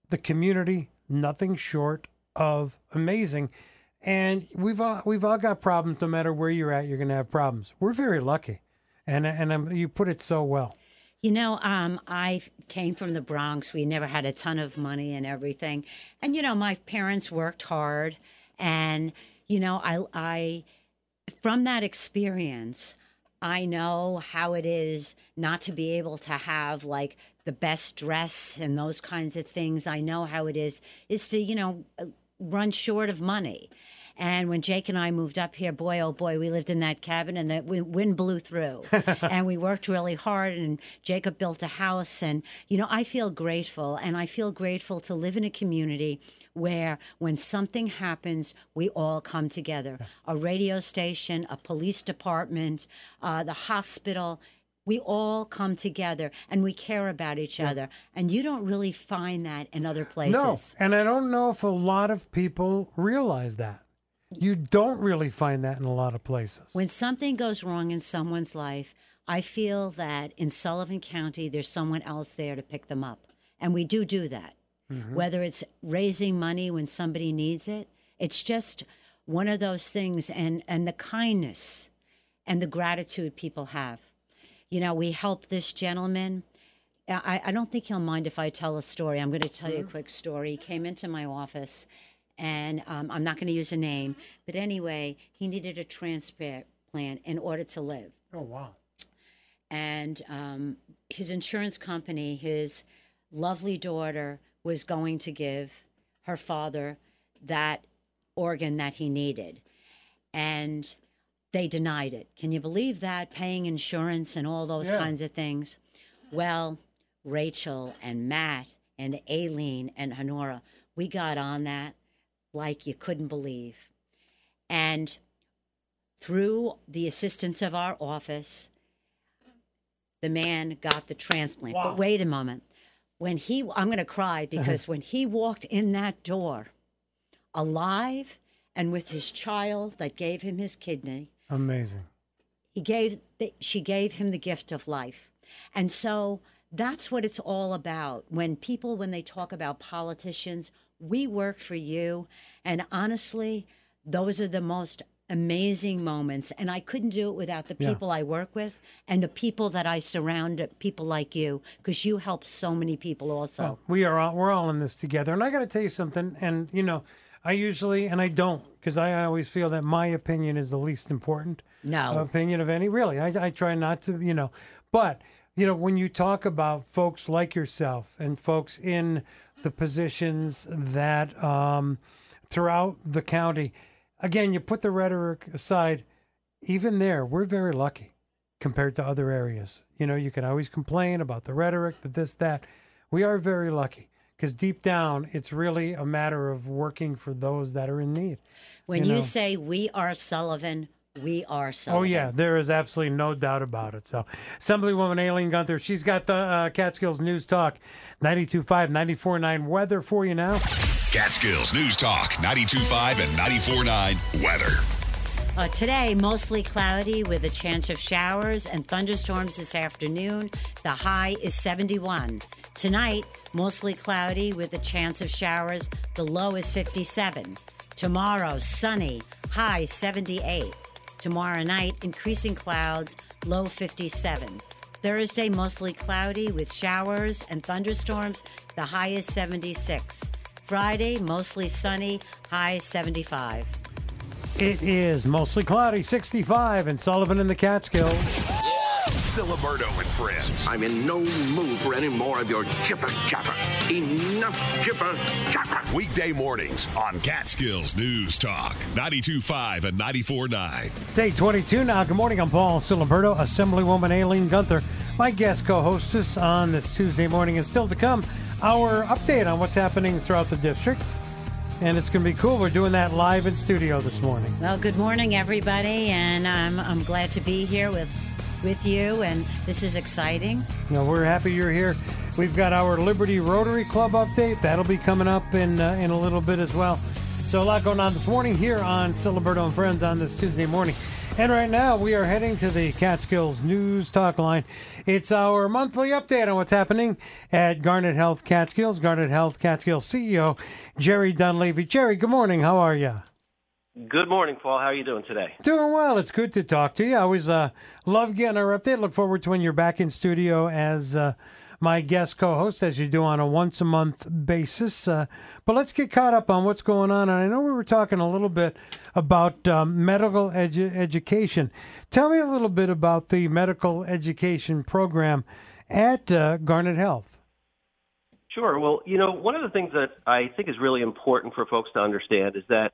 the community nothing short of amazing. And we've all we've all got problems. No matter where you're at, you're going to have problems. We're very lucky, and and um you put it so well. You know, um, I came from the Bronx. We never had a ton of money and everything. And, you know, my parents worked hard. And, you know, I, I from that experience, I know how it is not to be able to have like the best dress and those kinds of things. I know how it is, is to, you know, run short of money. And when Jake and I moved up here, boy, oh boy, we lived in that cabin and the wind blew through. and we worked really hard. And Jacob built a house. And, you know, I feel grateful. And I feel grateful to live in a community where when something happens, we all come together. A radio station, a police department, uh, the hospital. We all come together and we care about each other. And you don't really find that in other places. No, and I don't know if a lot of people realize that. You don't really find that in a lot of places. When something goes wrong in someone's life, I feel that in Sullivan County, there's someone else there to pick them up. And we do do that. Mm-hmm. Whether it's raising money when somebody needs it, it's just one of those things. And, and the kindness and the gratitude people have. You know, we helped this gentleman. I, I don't think he'll mind if I tell a story. I'm going to tell you a quick story. He came into my office, and um, I'm not going to use a name, but anyway, he needed a transplant plan in order to live. Oh wow! And um, his insurance company, his lovely daughter, was going to give her father that organ that he needed, and they denied it. Can you believe that? Paying insurance and all those Yeah. kinds of things. Well, Rachel and Matt and Aileen and Honora, we got on that like you couldn't believe. And through the assistance of our office, the man got the transplant. Wow. But wait a moment. When he, I'm going to cry uh-huh. because when he walked in that door, alive and with his child that gave him his kidney, Amazing. he gave the, she gave him the gift of life and so that's what it's all about when people when they talk about politicians we work for you and honestly those are the most amazing moments and i couldn't do it without the Yeah. people i work with and the people that i surround people like you because you help so many people also Well, we are all, we're all in this together, and I got to tell you something. And you know, I usually, and I don't, because I always feel that my opinion is the least important. No. opinion of any. Really, I, I try not to, you know. But you know, when you talk about folks like yourself and folks in the positions that um, throughout the county, again, you put the rhetoric aside. Even there, we're very lucky compared to other areas. You know, you can always complain about the rhetoric, the this, that. We are very lucky because deep down, it's really a matter of working for those that are in need. When you, know. say we are Sullivan, we are Sullivan. Oh yeah, there is absolutely no doubt about it. So, Assemblywoman Aileen Gunther, she's got the uh, Catskills News Talk, 92.5, 94.9 weather for you now. Catskills News Talk 92.5 and 94.9 weather. Uh, today, mostly cloudy with a chance of showers and thunderstorms this afternoon. The high is 71. Tonight, mostly cloudy with a chance of showers. The low is 57. Tomorrow, sunny, high 78. Tomorrow night, increasing clouds, low 57. Thursday, mostly cloudy with showers and thunderstorms. The high is 76. Friday, mostly sunny, high 75. It is mostly cloudy, 65, and Sullivan in the Catskills. Ciliberto and friends. I'm in no mood for any more of your chipper chapper. Enough chipper chapper. Weekday mornings on Catskills News Talk 92.5 and 94.9. Day 22 now. Good morning. I'm Paul Ciliberto, Assemblywoman Aileen Gunther. My guest co-hostess on this Tuesday morning is still to come. Our update on what's happening throughout the district. And it's going to be cool. We're doing that live in studio this morning. Well, good morning, everybody, and I'm I'm glad to be here with with you, and this is exciting. Know, we're happy you're here. We've got our Liberty Rotary Club update. That'll be coming up in uh, in a little bit as well. So a lot going on this morning here on Ciliberto and Friends on this Tuesday morning. And right now we are heading to the Catskills News Talk line. It's our monthly update on what's happening at Garnet Health Catskills. Garnet Health Catskills CEO Jerry Dunlavey. Jerry, good morning. How are you? Good morning, Paul. How are you doing today? Doing well. It's good to talk to you. I always uh, love getting our update. Look forward to when you're back in studio as uh, my guest co-host, as you do on a once a month basis. Uh, but let's get caught up on what's going on. And I know we were talking a little bit about um, medical edu- education. Tell me a little bit about the medical education program at uh, Garnet Health. Sure. Well, you know, one of the things that I think is really important for folks to understand is that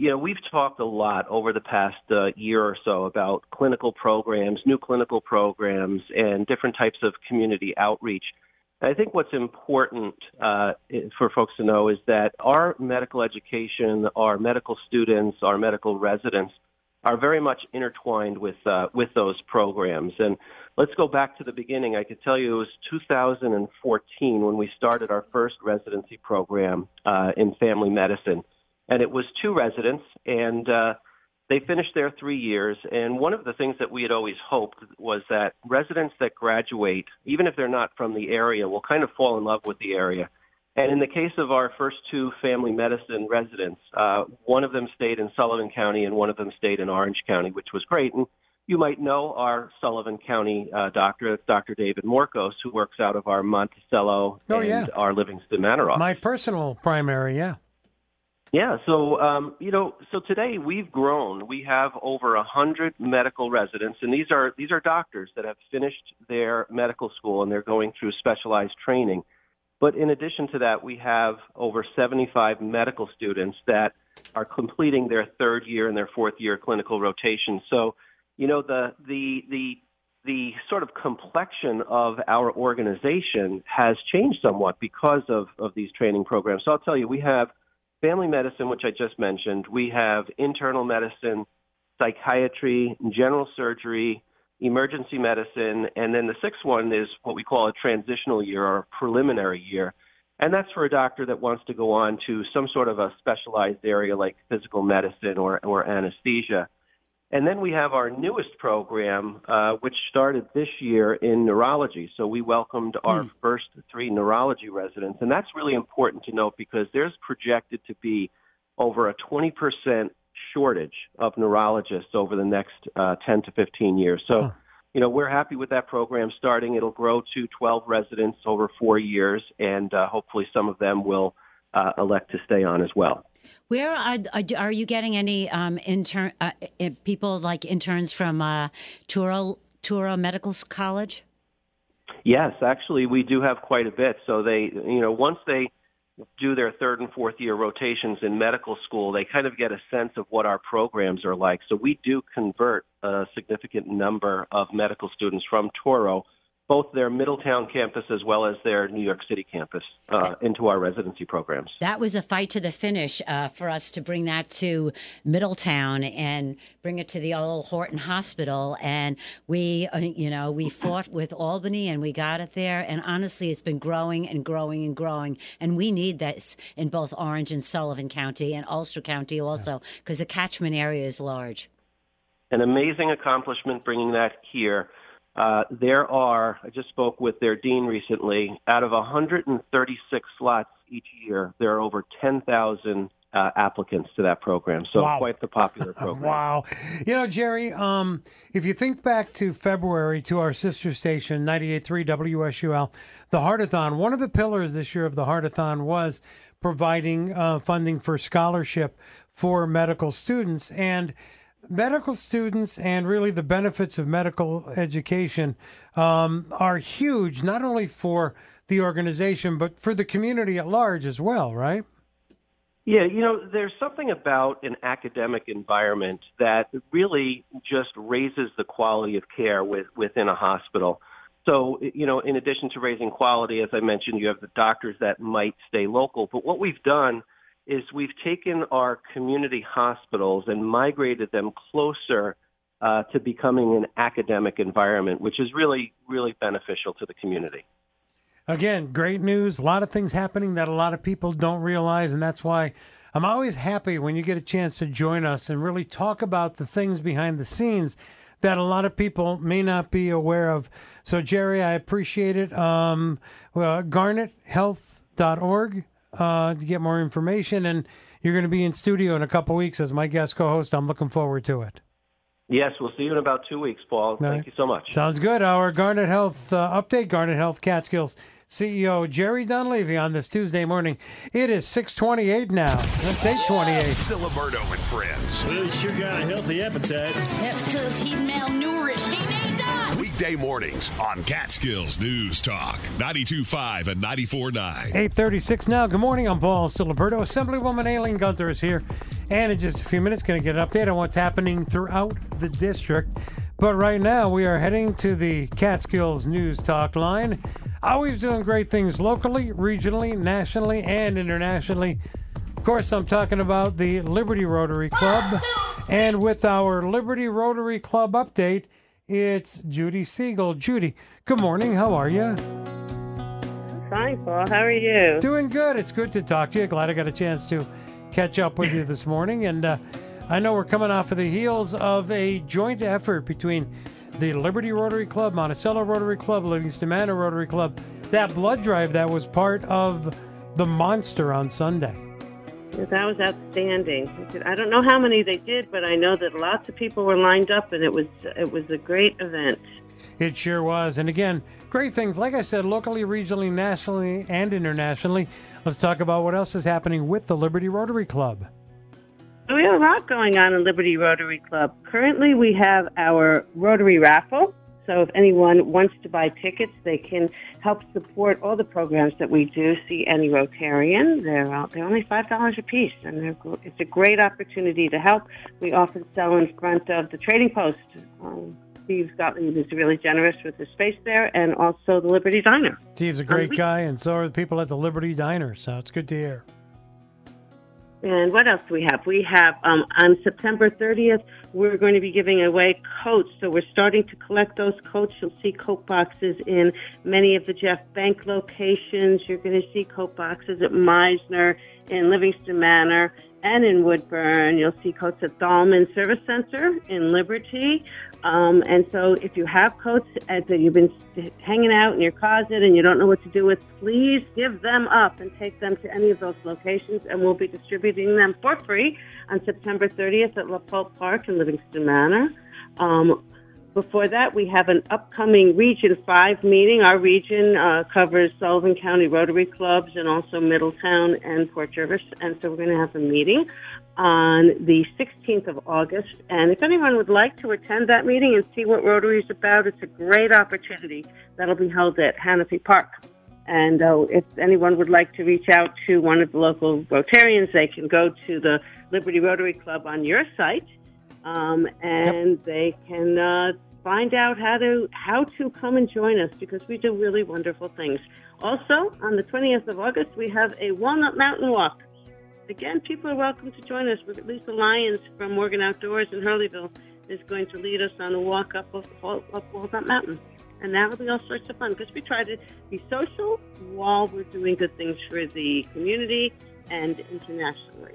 you know, we've talked a lot over the past uh, year or so about clinical programs, new clinical programs, and different types of community outreach. I think what's important uh, for folks to know is that our medical education, our medical students, our medical residents are very much intertwined with uh, with those programs. And let's go back to the beginning. I could tell you it was 2014 when we started our first residency program uh, in family medicine and it was two residents, and uh, they finished their three years. And one of the things that we had always hoped was that residents that graduate, even if they're not from the area, will kind of fall in love with the area. And in the case of our first two family medicine residents, uh, one of them stayed in Sullivan County and one of them stayed in Orange County, which was great. And you might know our Sullivan County uh, doctor, Dr. David Morcos, who works out of our Monticello Oh, and yeah. our Livingston Manor office. My personal primary, yeah. Yeah, so um, you know, so today we've grown. We have over a hundred medical residents, and these are these are doctors that have finished their medical school and they're going through specialized training. But in addition to that, we have over 75 medical students that are completing their third year and their fourth year clinical rotation. So, you know, the the the the sort of complexion of our organization has changed somewhat because of, of these training programs. So I'll tell you, we have family medicine, which I just mentioned. We have internal medicine, psychiatry, general surgery, emergency medicine, and then the sixth one is what we call a transitional year or preliminary year. And that's for a doctor that wants to go on to some sort of a specialized area like physical medicine or, or anesthesia. And then we have our newest program, uh, which started this year in neurology. So we welcomed our first three neurology residents. And that's really important to note because there's projected to be over a 20% shortage of neurologists over the next uh, 10 to 15 years. So, you know, we're happy with that program starting. It'll grow to 12 residents over four years, and uh, hopefully some of them will uh, elect to stay on as well. Where are, are you getting any um, intern uh, people like interns from uh, Touro Touro Medical College? Yes, actually, we do have quite a bit. So they, you know, once they do their third and fourth year rotations in medical school, they kind of get a sense of what our programs are like. So we do convert a significant number of medical students from Touro both their Middletown campus as well as their New York City campus uh, into our residency programs. That was a fight to the finish uh, for us to bring that to Middletown and bring it to the old Horton Hospital. And we, uh, you know, we fought with Albany and we got it there. And honestly, it's been growing and growing and growing. And we need this in both Orange and Sullivan County and Ulster County also because the catchment area is large. An amazing accomplishment bringing that here. Uh, there are, I just spoke with their dean recently, out of 136 slots each year, there are over 10,000 uh, applicants to that program. So Wow. quite the popular program. wow. You know, Jerry, um, if you think back to February to our sister station, 98.3 WSUL, the Heartathon, one of the pillars this year of the Heartathon was providing uh, funding for scholarship for medical students. And medical students and really the benefits of medical education um, are huge, not only for the organization, but for the community at large as well, right? Yeah, you know, there's something about an academic environment that really just raises the quality of care with, within a hospital. So, you know, in addition to raising quality, as I mentioned, you have the doctors that might stay local. But what we've done is we've taken our community hospitals and migrated them closer uh, to becoming an academic environment, which is really, really beneficial to the community. Again, great news. A lot of things happening that a lot of people don't realize. And that's why I'm always happy when you get a chance to join us and really talk about the things behind the scenes that a lot of people may not be aware of. So, Jerry, I appreciate it. Um, well, garnethealth.org uh, to get more information. And you're going to be in studio in a couple weeks as my guest co host. I'm looking forward to it. Yes, we'll see you in about two weeks, Paul. Thank right. you so much. Sounds good. Our Garnet Health uh, update, Garnet Health Catskills CEO Jerry Dunlavey on this Tuesday morning. It is 628 now. That's 828. Ciliberto and friends. Well, he sure got a healthy appetite. That's because he's malnourished. Weekday mornings on Catskills News Talk 92.5 and 94.9. 836 now. Good morning. I'm Paul Ciliberto. Assemblywoman Aileen Gunther is here. And in just a few minutes, going to get an update on what's happening throughout the district. But right now, we are heading to the Catskills News Talk line. Always doing great things locally, regionally, nationally, and internationally. Of course, I'm talking about the Liberty Rotary Club. And with our Liberty Rotary Club update, it's Judy Siegel. Judy, good morning. How are you? Fine, Paul. How are you? Doing good. It's good to talk to you. Glad I got a chance to catch up with you this morning. And uh, I know we're coming off of the heels of a joint effort between the Liberty Rotary Club, Monticello Rotary Club, Livingston Manor Rotary Club, that blood drive that was part of the Monster on Sunday. That was outstanding. I don't know how many they did, but I know that lots of people were lined up, and it was it was a great event. It sure was. And again, great things. Like I said, locally, regionally, nationally, and internationally. Let's talk about what else is happening with the Liberty Rotary Club. Oh, we have a lot going on in Liberty Rotary Club. Currently, we have our Rotary raffle. So, if anyone wants to buy tickets, they can help support all the programs that we do. See any Rotarian? They're. They're only five dollars a piece, and they're, it's a great opportunity to help. We often sell in front of the Trading Post. Um, Steve Gottlieb is really generous with the space there, and also the Liberty Diner. Steve's a great guy, and so are the people at the Liberty Diner. So it's good to hear. And what else do we have? We have um, on September 30th, we're going to be giving away coats. So we're starting to collect those coats. You'll see coat boxes in many of the Jeff Bank locations. You're going to see coat boxes at Meisner, in Livingston Manor, and in Woodbourne. You'll see coats at Dahlman Service Center in Liberty. Um, and so if you have coats that you've been hanging out in your closet and you don't know what to do with, please give them up and take them to any of those locations, and we'll be distributing them for free on September 30th at La Park in Livingston Manor. Um, before that, we have an upcoming Region 5 meeting. Our region uh, covers Sullivan County Rotary Clubs and also Middletown and Port Jervis. And so we're going to have a meeting on the 16th of August. And if anyone would like to attend that meeting and see what Rotary is about, it's a great opportunity. That'll be held at Hanofee Park. And uh, if anyone would like to reach out to one of the local Rotarians, they can go to the Liberty Rotary Club on your site, um, and they can uh, find out how to how to come and join us because we do really wonderful things. Also, on the 20th of August, we have a Walnut Mountain Walk. Again, people are welcome to join us. Lisa Lyons from Morgan Outdoors in Hurleyville is going to lead us on a walk up, of, up Walnut Mountain and that'll be all sorts of fun because we try to be social while we're doing good things for the community and internationally.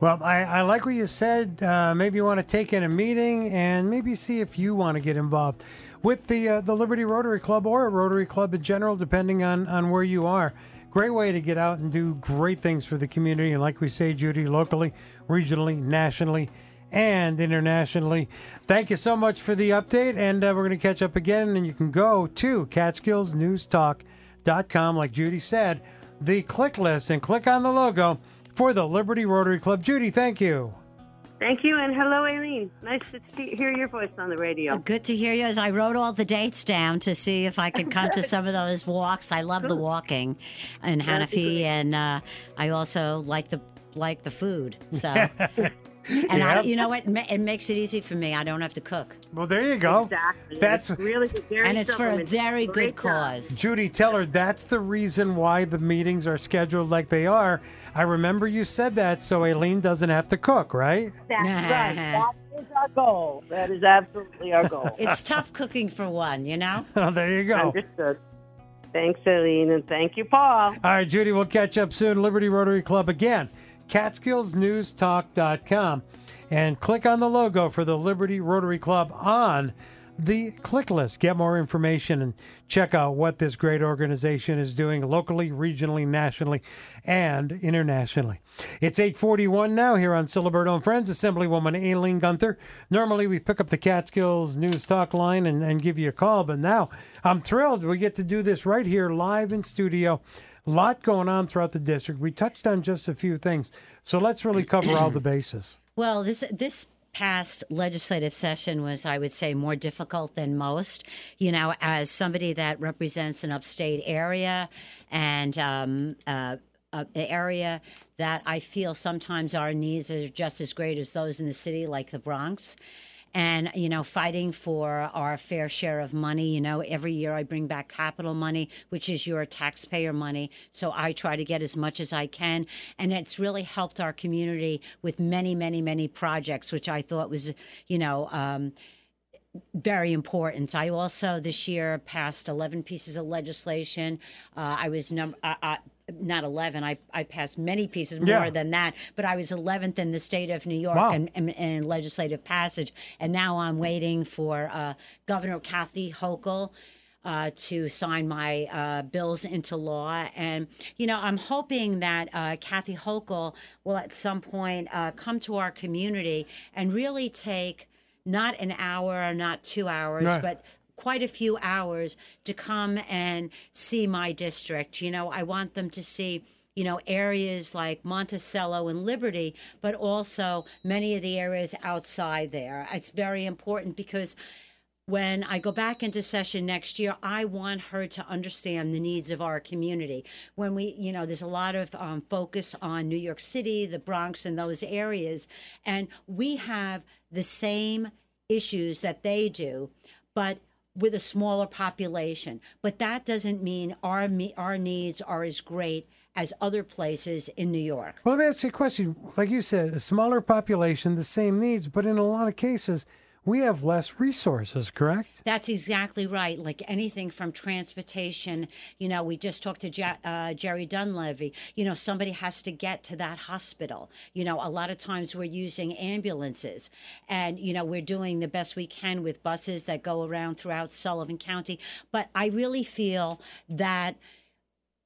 Well, I, I like what you said. Uh, maybe you want to take in a meeting and maybe see if you want to get involved with the uh, the Liberty Rotary Club or a Rotary Club in general, depending on, on where you are. Great way to get out and do great things for the community. And like we say, Judy, locally, regionally, nationally, and internationally. Thank you so much for the update, and uh, we're going to catch up again. And you can go to CatskillsNewsTalk.com, like Judy said, the click list, and click on the logo for the Liberty Rotary Club. Judy, thank you. Thank you, and hello, Aileen. Nice to see, hear your voice on the radio. Good to hear you. As I wrote all the dates down to see if I could come to some of those walks. I love the walking in Hanofee, and uh, I also like the like the food. So. And Yeah. I, you know what? It makes it easy for me. I don't have to cook. Well, there you go. Exactly. That's It's really very and it's for a very good job. cause. Judy, tell her that's the reason why the meetings are scheduled like they are. I remember you said that so Aileen doesn't have to cook, right? That's right. That is our goal. That is absolutely our goal. It's tough cooking for one, you know? Oh, there you go. Understood. Thanks, Aileen, and thank you, Paul. All right, Judy, we'll catch up soon. Liberty Rotary Club again, CatskillsNewsTalk.com. And click on the logo for the Liberty Rotary Club on the click list. Get more information and check out what this great organization is doing locally, regionally, nationally, and internationally. It's 841 now here on Ciliberto and Friends, Assemblywoman Aileen Gunther. Normally we pick up the Catskills News Talk line and, and give you a call, but now I'm thrilled we get to do this right here live in studio. A lot going on throughout the district. We touched on just a few things, so let's really cover all the bases. Well, this this past legislative session was, I would say, more difficult than most. You know, as somebody that represents an upstate area and um, uh, uh, an area that I feel sometimes our needs are just as great as those in the city, like the Bronx. And, you know, fighting for our fair share of money. You know, every year I bring back capital money, which is your taxpayer money. So I try to get as much as I can. And it's really helped our community with many, many, many projects, which I thought was, you know, um, very important. I also this year passed 11 pieces of legislation. Uh, I was number. Uh, uh, not 11. I, I passed many pieces more Yeah. than that, but I was 11th in the state of New York Wow. in, in, in legislative passage. And now I'm waiting for uh, Governor Kathy Hochul uh, to sign my uh, bills into law. And, you know, I'm hoping that uh, Kathy Hochul will at some point uh, come to our community and really take not an hour or not two hours, Right. but quite a few hours to come and see my district. You know, I want them to see you know, areas like Monticello and Liberty, but also many of the areas outside there. It's very important because when I go back into session next year, I want her to understand the needs of our community. When we, you know, there's a lot of um, focus on New York City, the Bronx, and those areas, and we have the same issues that they do, but with a smaller population. But that doesn't mean our our needs are as great as other places in New York. Well, you a question. Like you said, a smaller population, the same needs, but in a lot of cases, we have less resources, correct? That's exactly right. Like anything from transportation, you know, we just talked to Ja- uh, Jerry Dunlavey. You know, somebody has to get to that hospital. You know, a lot of times we're using ambulances, and you know, we're doing the best we can with buses that go around throughout Sullivan County. But I really feel that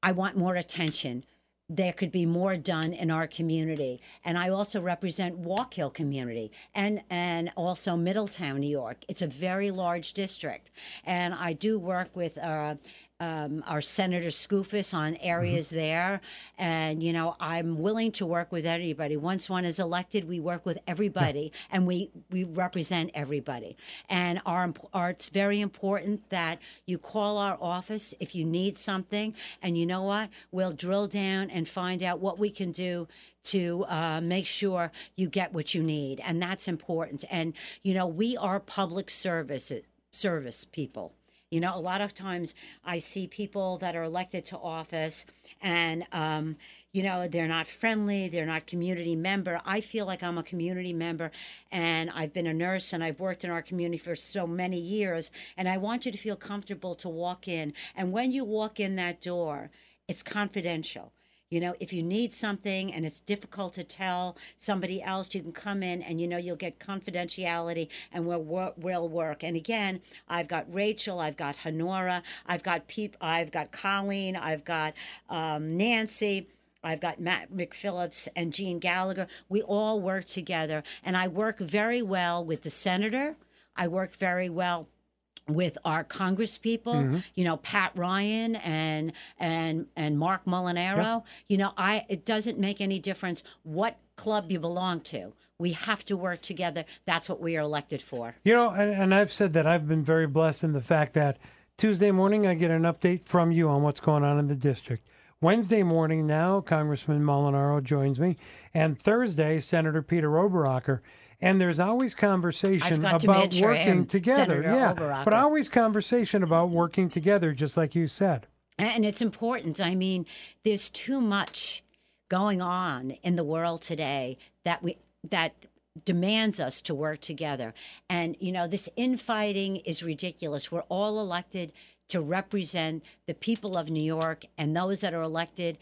I want more attention there could be more done in our community. And I also represent Wallkill community and and also Middletown, New York. It's a very large district, and I do work with. Uh, um, our Senator Skoufis on areas there. And, you know, I'm willing to work with anybody. Once one is elected, we work with everybody and we, we represent everybody. And our, our, it's very important that you call our office if you need something. And you know what? We'll drill down and find out what we can do to uh, make sure you get what you need. And that's important. And, you know, we are public service, service people. You know, a lot of times I see people that are elected to office and, um, you know, they're not friendly, they're not community member. I feel like I'm a community member and I've been a nurse and I've worked in our community for so many years. And I want you to feel comfortable to walk in. And when you walk in that door, it's confidential. You know, if you need something and it's difficult to tell somebody else, you can come in and you know you'll get confidentiality and we'll we'll work. And again, I've got Rachel, I've got Honora, I've got Peep, I've got Colleen, I've got um, Nancy. I've got Matt McPhillips and Jean Gallagher. We all work together, and I work very well with the senator. I work very well with our congresspeople, Mm-hmm. you know, Pat Ryan and and and Marc Molinaro. You know, I it doesn't make any difference what club you belong to. We have to work together. That's what we are elected for. You know, and, and I've said that I've been very blessed in the fact that Tuesday morning I get an update from you on what's going on in the district. Wednesday morning now, Congressman Molinaro joins me, and Thursday, Senator Peter Oberacker. And there's always conversation got to about working him, together. Senator yeah, Oberacker. but always conversation about working together, just like you said. And it's important. I mean, there's too much going on in the world today that we that demands us to work together. And you know, this infighting is ridiculous. We're all elected to represent the people of New York, and those that are elected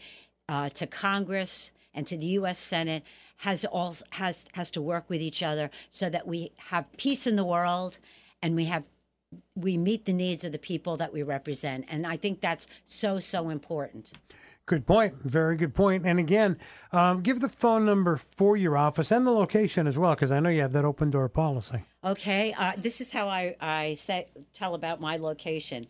uh, to Congress and to the U.S. Senate has all has has to work with each other so that we have peace in the world, and we have we meet the needs of the people that we represent. And I think that's so so important. Good point. Very good point. And again, um, give the phone number for your office and the location as well, because I know you have that open door policy. Okay, uh, this is how I, I say, tell about my location.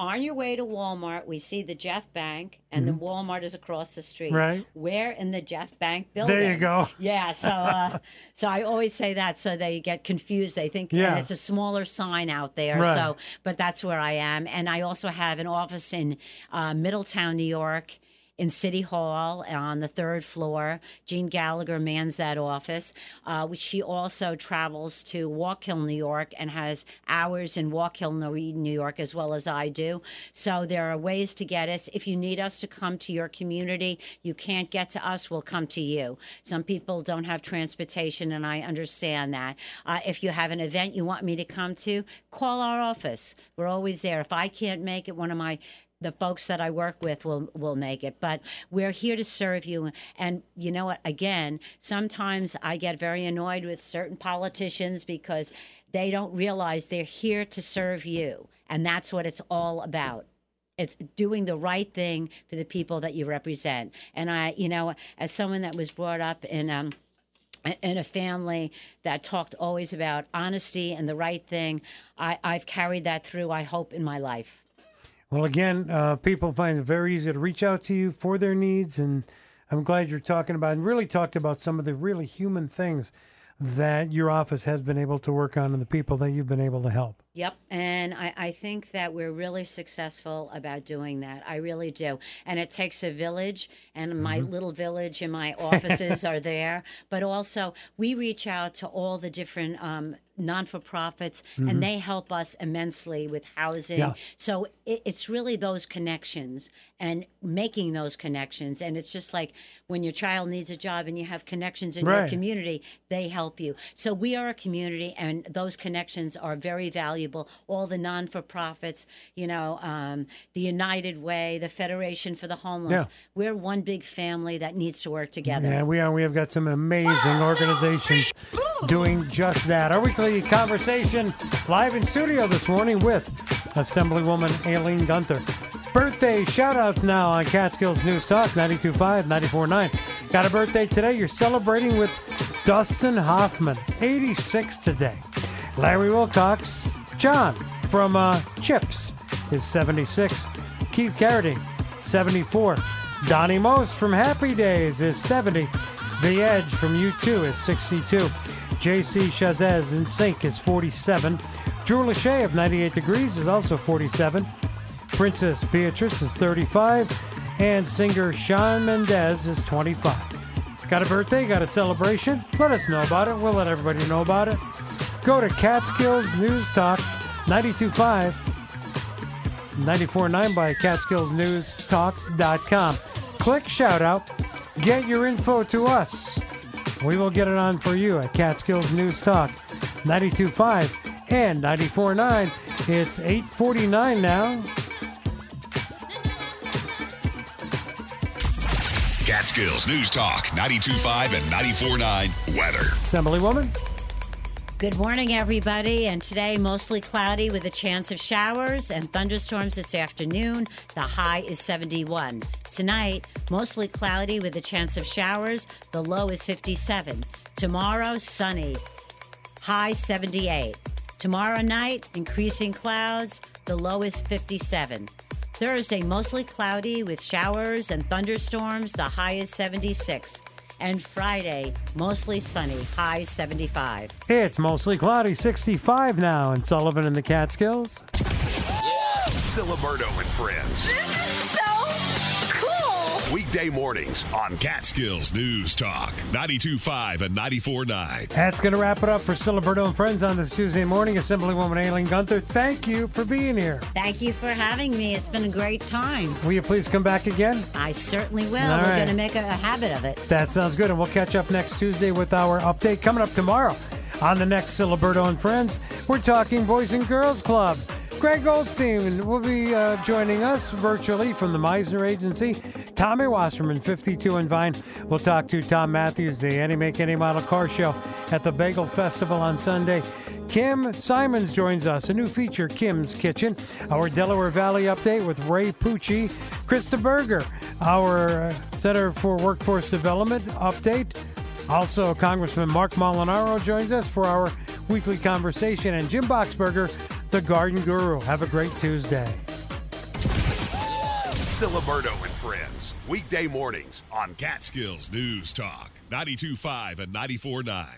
On your way to Walmart, we see the Jeff Bank, and the Walmart is across the street. Mm-hmm. Right. We're in the Jeff Bank building. There you go. Yeah. So, uh, so I always say that so they get confused. They think Yeah. it's a smaller sign out there. Right. So, but that's where I am, and I also have an office in uh, Middletown, New York in City Hall on the third floor. Jean Gallagher mans that office. Uh, she also travels to Wallkill, New York, and has hours in Wallkill, New York, as well as I do. So there are ways to get us. If you need us to come to your community, you can't get to us, we'll come to you. Some people don't have transportation, and I understand that. Uh, if you have an event you want me to come to, call our office. We're always there. If I can't make it, one of my the folks that I work with will will make it. But we're here to serve you. And you know what? Again, sometimes I get very annoyed with certain politicians because they don't realize they're here to serve you, and that's what it's all about. It's doing the right thing for the people that you represent. And I, you know, as someone that was brought up in um, in a family that talked always about honesty and the right thing, I, I've carried that through. I hope in my life. Well, again, uh, people find it very easy to reach out to you for their needs, and I'm glad you're talking about and really talked about some of the really human things that your office has been able to work on and the people that you've been able to help. Yep. And I, I think that we're really successful about doing that. I really do. And it takes a village, and my Mm-hmm. little village and my offices are there. But also, we reach out to all the different um, non for profits, Mhm. and they help us immensely with housing. Yeah. So it, it's really those connections and making those connections. And it's just like when your child needs a job and you have connections in your community, they help you. So we are a community, and those connections are very valuable. All the non for profits, you know, um, the United Way, the Federation for the Homeless, Yeah. we're one big family that needs to work together. Yeah, we are. We have got some amazing organizations doing just that. Our weekly conversation live in studio this morning with Assemblywoman Aileen Gunther. Birthday shout outs now on Catskills News Talk 92.5, 94.9. Got a birthday today. You're celebrating with Dustin Hoffman, 86 today. Larry Wilcox, Jon from uh, Chips is 76. Keith Carradine, 74. Donny Most from Happy Days is 70. The Edge from U2 is 62. JC Chasez in Sync is 47. Drew Lachey of 98 Degrees is also 47. Princess Beatrice is 35. And singer Shawn Mendes is 25. Got a birthday? Got a celebration? Let us know about it. We'll let everybody know about it. Go to Catskills News Talk 925 949 by catskillsnewstalk.com. Click shout out, get your info to us. We will get it on for you at Catskills News Talk 925 and 949. It's 849 now. Catskills News Talk 92.5 and 94.9 weather. Assemblywoman. Good morning, everybody. And today, mostly cloudy with a chance of showers and thunderstorms this afternoon. The high is 71. Tonight, mostly cloudy with a chance of showers. The low is 57. Tomorrow, sunny. High 78. Tomorrow night, increasing clouds. The low is 57. Thursday, mostly cloudy with showers and thunderstorms. The high is 76. And Friday, mostly sunny, high 75. It's mostly cloudy, 65 now in Sullivan and the Catskills. Ciliberto and Friends. Weekday mornings on Catskills News Talk 92.5 and 94.9. That's going to wrap it up for Ciliberto and Friends on this Tuesday morning. Assemblywoman Aileen Gunther, thank you for being here. Thank you for having me. It's been a great time. Will you please come back again? I certainly will. All We're right. going to make a, a habit of it. That sounds good. And we'll catch up next Tuesday with our update coming up tomorrow on the next Ciliberto and Friends. We're talking Boys and Girls Club. Greg Goldstein will be uh, joining us virtually from the Meisner Agency. Tommy Wasserman, 52 and Vine. We'll talk to Tom Matthews, the Any Make Any Model Car Show at the Bagel Festival on Sunday. Kim Simons joins us, a new feature, Kim's Kitchen. Our Delaware Valley update with Ray Pucci. Krista Berger, our uh, Center for Workforce Development update. Also, Congressman Marc Molinaro joins us for our weekly conversation, and Jim Boxberger, the Garden Guru. Have a great Tuesday. Ciliberto and Friends. Weekday mornings on Catskills News Talk 92.5 and 94.9.